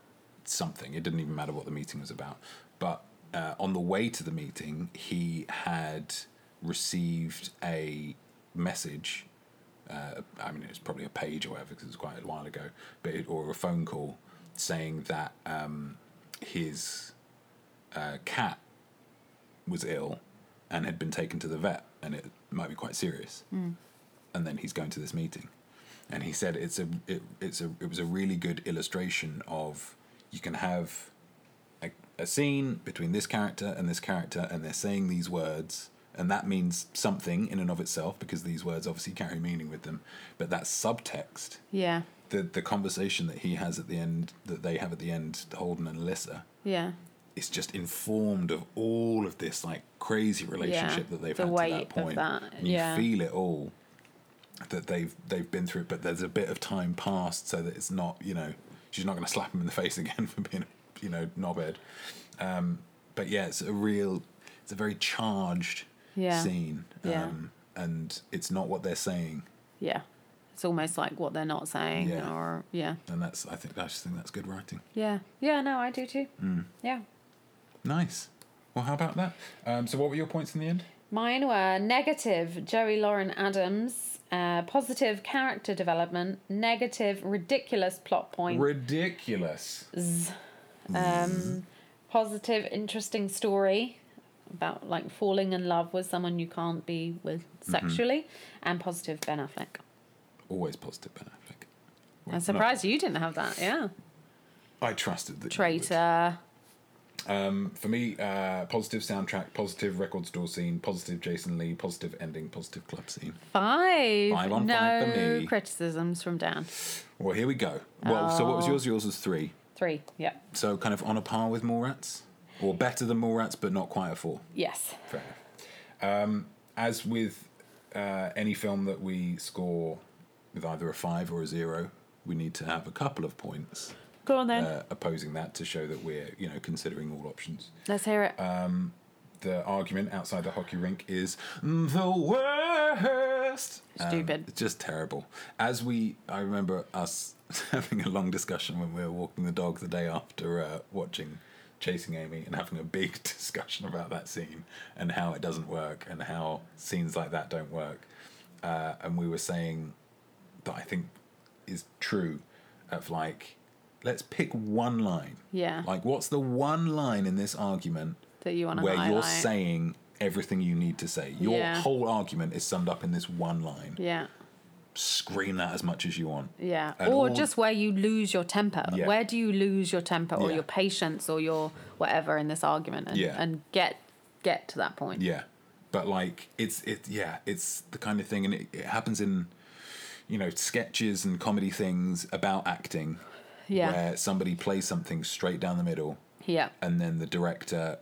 something. It didn't even matter what the meeting was about. But uh, on the way to the meeting, he had received a message. Uh, I mean, it was probably a page or whatever because it was quite a while ago, but it, or a phone call saying that um, his uh, cat was ill and had been taken to the vet, and it might be quite serious. Hmm. And then he's going to this meeting, and he said it's a it, it's a it was a really good illustration of you can have a, a scene between this character and this character, and they're saying these words. And that means something in and of itself because these words obviously carry meaning with them. But that subtext, Yeah, the the conversation that he has at the end, that they have at the end, Holden and Alyssa, yeah, is just informed of all of this like crazy relationship that they've the had to that point. that, And you yeah. feel it all that they've they've been through it, but there's a bit of time passed so that it's not you know she's not going to slap him in the face again for being you know knobhead. Um, but yeah, it's a real, it's a very charged Yeah. scene, Yeah. um, and it's not what they're saying, yeah. It's almost like what they're not saying, Yeah. or yeah, and that's I think I just think that's good writing. yeah, yeah. No, I do too. Mm. Yeah. Nice. Well, how about that? Um, so, what were your points in the end? Mine were negative Joey Lauren Adams, uh, positive character development, negative ridiculous plot point, Ridiculous. um, positive interesting story about like falling in love with someone you can't be with sexually, and positive Ben Affleck. Always positive Ben Affleck. I'm surprised you didn't have that. Yeah, I trusted that. traitor. Um, for me, uh, positive soundtrack, positive record store scene, positive Jason Lee, positive ending, positive club scene. Five. Five on no five for me. criticisms from Dan. Well, here we go. Well, so what was Oh. yours? Yours was three. Three. Yeah. So kind of on a par with Mallrats, or better than Mallrats, but not quite a four. Yes. Fair enough. Um, as with uh, any film that we score with either a five or a zero, we need to have a couple of points Go on then. uh, opposing that to show that we're, you know, considering all options. Let's hear it. The argument outside the hockey rink is the worst. Um, Stupid. it's just terrible. As we, I remember us having a long discussion when we were walking the dog the day after uh, watching Chasing Amy and having a big discussion about that scene and how it doesn't work and how scenes like that don't work. Uh, and we were saying that I think is true of like, let's pick one line. Yeah. Like, what's the one line in this argument that you want to where highlight. you're saying everything you need to say? Your Yeah. whole argument is summed up in this one line. Yeah. Scream that as much as you want. Yeah. And or all- just where you lose your temper. Yeah. Where do you lose your temper or Yeah. your patience or your whatever in this argument and, Yeah. and get get to that point. Yeah, but like it's it yeah it's the kind of thing, and it, it happens in you know sketches and comedy things about acting Yeah. where somebody plays something straight down the middle, Yeah. and then the director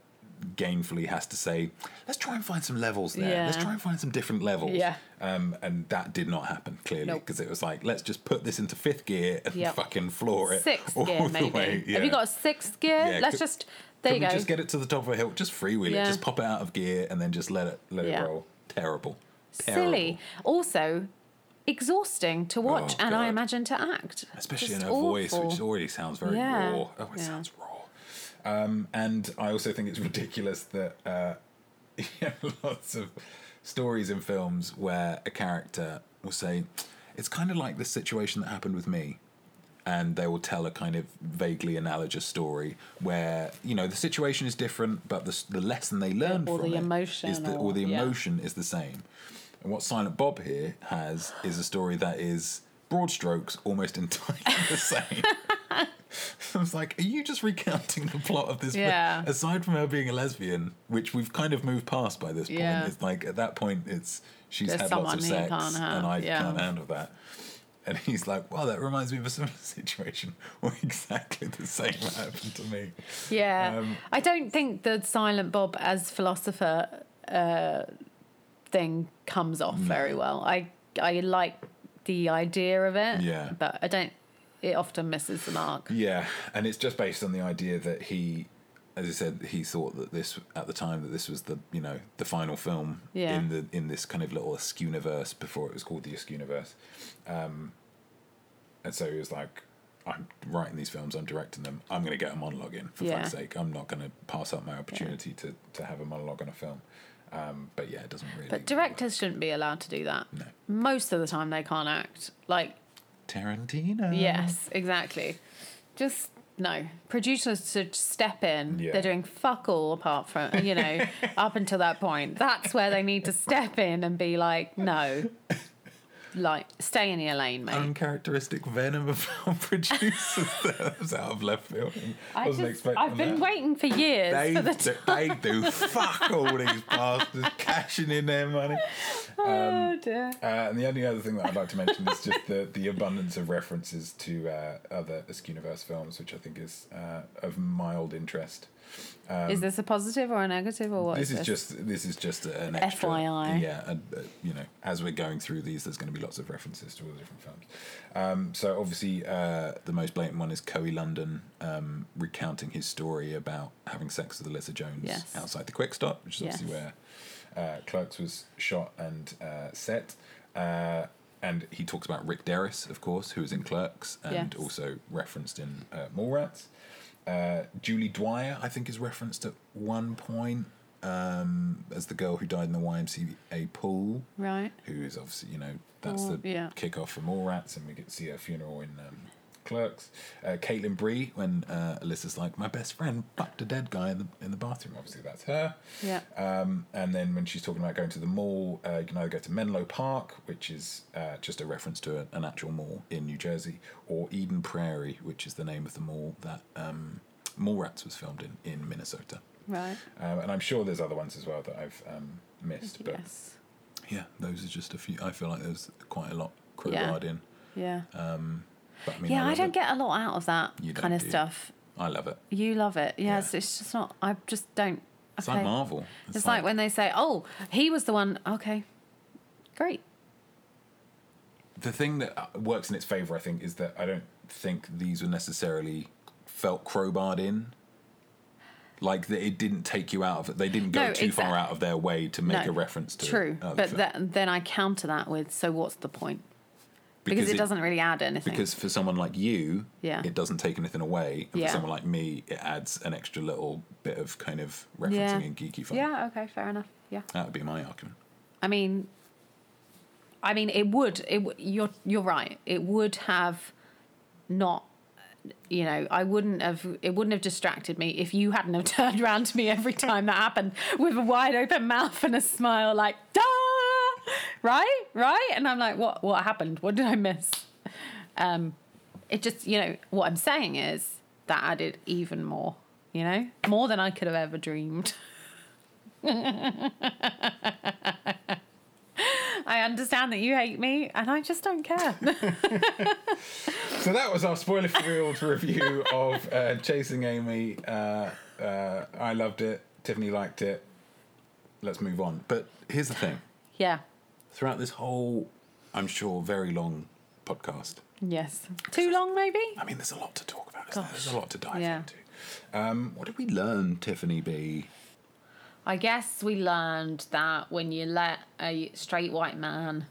gainfully has to say, "Let's try and find some levels there. Let's try and find some different levels." Yeah. Um, and that did not happen clearly Nope. because it was like, let's just put this into fifth gear and Yep. fucking floor it Sixth gear maybe. way. Have you got a sixth gear? Yeah, Let's could- just there you go. just get it to the top of a hill? Just freewheel Yeah. it. Just pop it out of gear and then just let it let Yeah. it roll. Terrible. Silly. Also exhausting to watch Oh, and I imagine to act. Especially Just in her voice, which already sounds very Yeah. raw. Oh, it Yeah. sounds raw. Um, and I also think it's ridiculous that uh, lots of stories in films where a character will say, "It's kind of like this situation that happened with me." and they will tell a kind of vaguely analogous story where you know the situation is different, but the the lesson they learned or from the it emotion is the, or- or the yeah. emotion is the same. And what Silent Bob here has is a story that is broad strokes, almost entirely the same. I was like, are you just recounting the plot of this? Yeah. Aside from her being a lesbian, which we've kind of moved past by this point, Yeah. it's like at that point, it's she's There's had lots of sex, and I yeah. can't handle that. And he's like, "Well, that reminds me of a similar situation where exactly the same happened to me." Yeah. Um, I don't think that Silent Bob as philosopher uh, thing comes off very well. I I like the idea of it. Yeah. But I don't it often misses the mark. Yeah, and it's just based on the idea that he, as I said, he thought that this at the time that this was the you know the final film Yeah. in the in this kind of little Askewniverse before it was called the Askewniverse, um, and so he was like, "I'm writing these films, I'm directing them, I'm going to get a monologue in for Yeah. fuck's sake. I'm not going to pass up my opportunity to to have a monologue on a film." Um, but yeah, it doesn't really. But directors shouldn't be allowed to do that. No. Most of the time they can't act. Like Tarantino. Yes, exactly. Just no. Producers should step in. Yeah. They're doing fuck all apart from you know up until that point. That's where they need to step in and be like, no, like stay in your lane, mate. Uncharacteristic venom of film producers. that was out of left field. I wasn't just, expecting I've been that. waiting for years They, for the do- they do fuck all these bastards cashing in their money. oh dear. Uh, and the only other thing that I'd like to mention is just the, the abundance of references to uh, other Askewniverse films, which I think is uh, of mild interest. is this a positive or a negative or what? this is this? just this is just an extra. FYI. Yeah, and, uh, you know, as we're going through these, there's going to be lots of references to all the different films. Um, so obviously, uh, the most blatant one is Cohee Lundin um, recounting his story about having sex with Alyssa Jones Yes. outside the Quick Stop, which is obviously where uh, Clerks was shot and uh, set. Uh, and he talks about Rick Derris, of course, who was in Clerks and Yes. also referenced in uh, Mallrats. Uh, Julie Dwyer, I think, is referenced at one point. um, as the girl who died in the YMCA pool, Right. who is obviously you know that's the yeah. kickoff for Mallrats, and we get to see her funeral in um, Clerks. Uh, Caitlin Bree when uh, Alyssa's like, my best friend fucked a dead guy in the in the bathroom. Obviously, that's her. Yeah. Um, and then when she's talking about going to the mall, uh, you can either go to Menlo Park, which is uh, just a reference to a, an actual mall in New Jersey, or Eden Prairie, which is the name of the mall that um, Mallrats was filmed in in Minnesota. Right. Um, and I'm sure there's other ones as well that I've um, missed. But Yes. Yeah, those are just a few. I feel like there's quite a lot crowbarred in. Yeah. But I mean, yeah, I love don't it. get a lot out of that kind of do stuff. I love it. You love it. Yes, Yeah. it's just not. I just don't. It's like Marvel. It's, like, when they say, "Oh, he was the one." Okay, great. the thing that uh, works in its favor, I think, is that I don't think these were necessarily felt crowbarred in. Like that, it didn't take you out of it. They didn't go No, too far out of their way to make No, a reference to. True, uh, the but that, then I counter that with, "So what's the point?" Because, it, it- doesn't really add anything. Because for someone like you, Yeah. it doesn't take anything away. And Yeah. for someone like me, it adds an extra little bit of kind of referencing yeah, and geeky fun. yeah. Okay, fair enough. Yeah. That would be my argument. I mean, I mean, it would. It w- you're you're right. It would have not. You know, I wouldn't have. It wouldn't have distracted me if you hadn't have turned around to me every time that happened with a wide open mouth and a smile, like "da," right, right, and I'm like, what? What happened? What did I miss? Um, it just, you know, what I'm saying is that added even more. You know, more than I could have ever dreamed. I understand that you hate me, and I just don't care. So that was our spoiler filled review of uh, Chasing Amy. Uh, uh, I loved it. Tiffany liked it. Let's move on. But here's the thing: yeah. throughout this whole, I'm sure, very long podcast, Yes. Too long, maybe? I mean, there's a lot to talk about. Isn't there? There's a lot to dive Yeah. into. Um, what did we learn, Tiffany B? I guess we learned that when you let a straight white man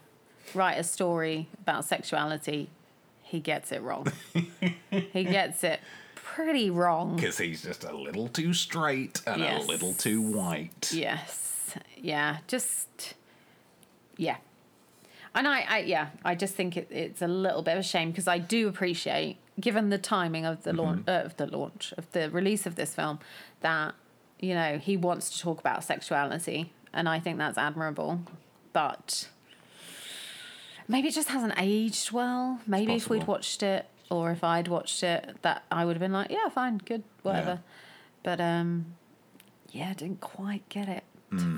write a story about sexuality, he gets it wrong. he gets it pretty wrong. Because he's just a little too straight and Yes. a little too white. Yes. Yeah. Just. Yeah. And I, I yeah, I just think it, it's a little bit of a shame because I do appreciate, given the timing of the launch, uh, of the launch of the release of this film, that you know he wants to talk about sexuality, and I think that's admirable. But maybe it just hasn't aged well. Maybe if we'd possible. watched it, or if I'd watched it, that I would have been like, yeah, fine, good, whatever. But um, yeah, I didn't quite get it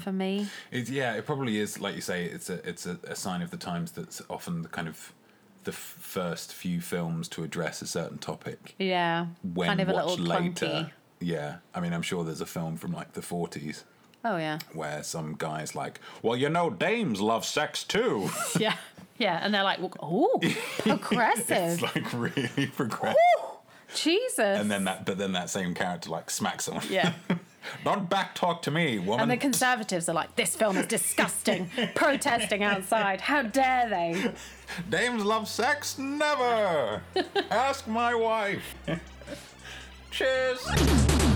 for me. It's, yeah, it probably is. Like you say, it's a it's a, a sign of the times. That's often the kind of the f- first few films to address a certain topic. Yeah, When kind of a watched little later, clunky. yeah. I mean, I'm sure there's a film from like the 40s Oh yeah, where some guy's like, "Well, you know, dames love sex too." yeah, yeah, and they're like, "Oh, progressive, it's like really progressive. Jesus!" And then that, but then that same character like smacks someone. yeah, Don't back talk to me, woman. and the conservatives are like, "This film is disgusting," protesting outside. How dare they? Dames love sex? Never. Ask my wife. Cheers.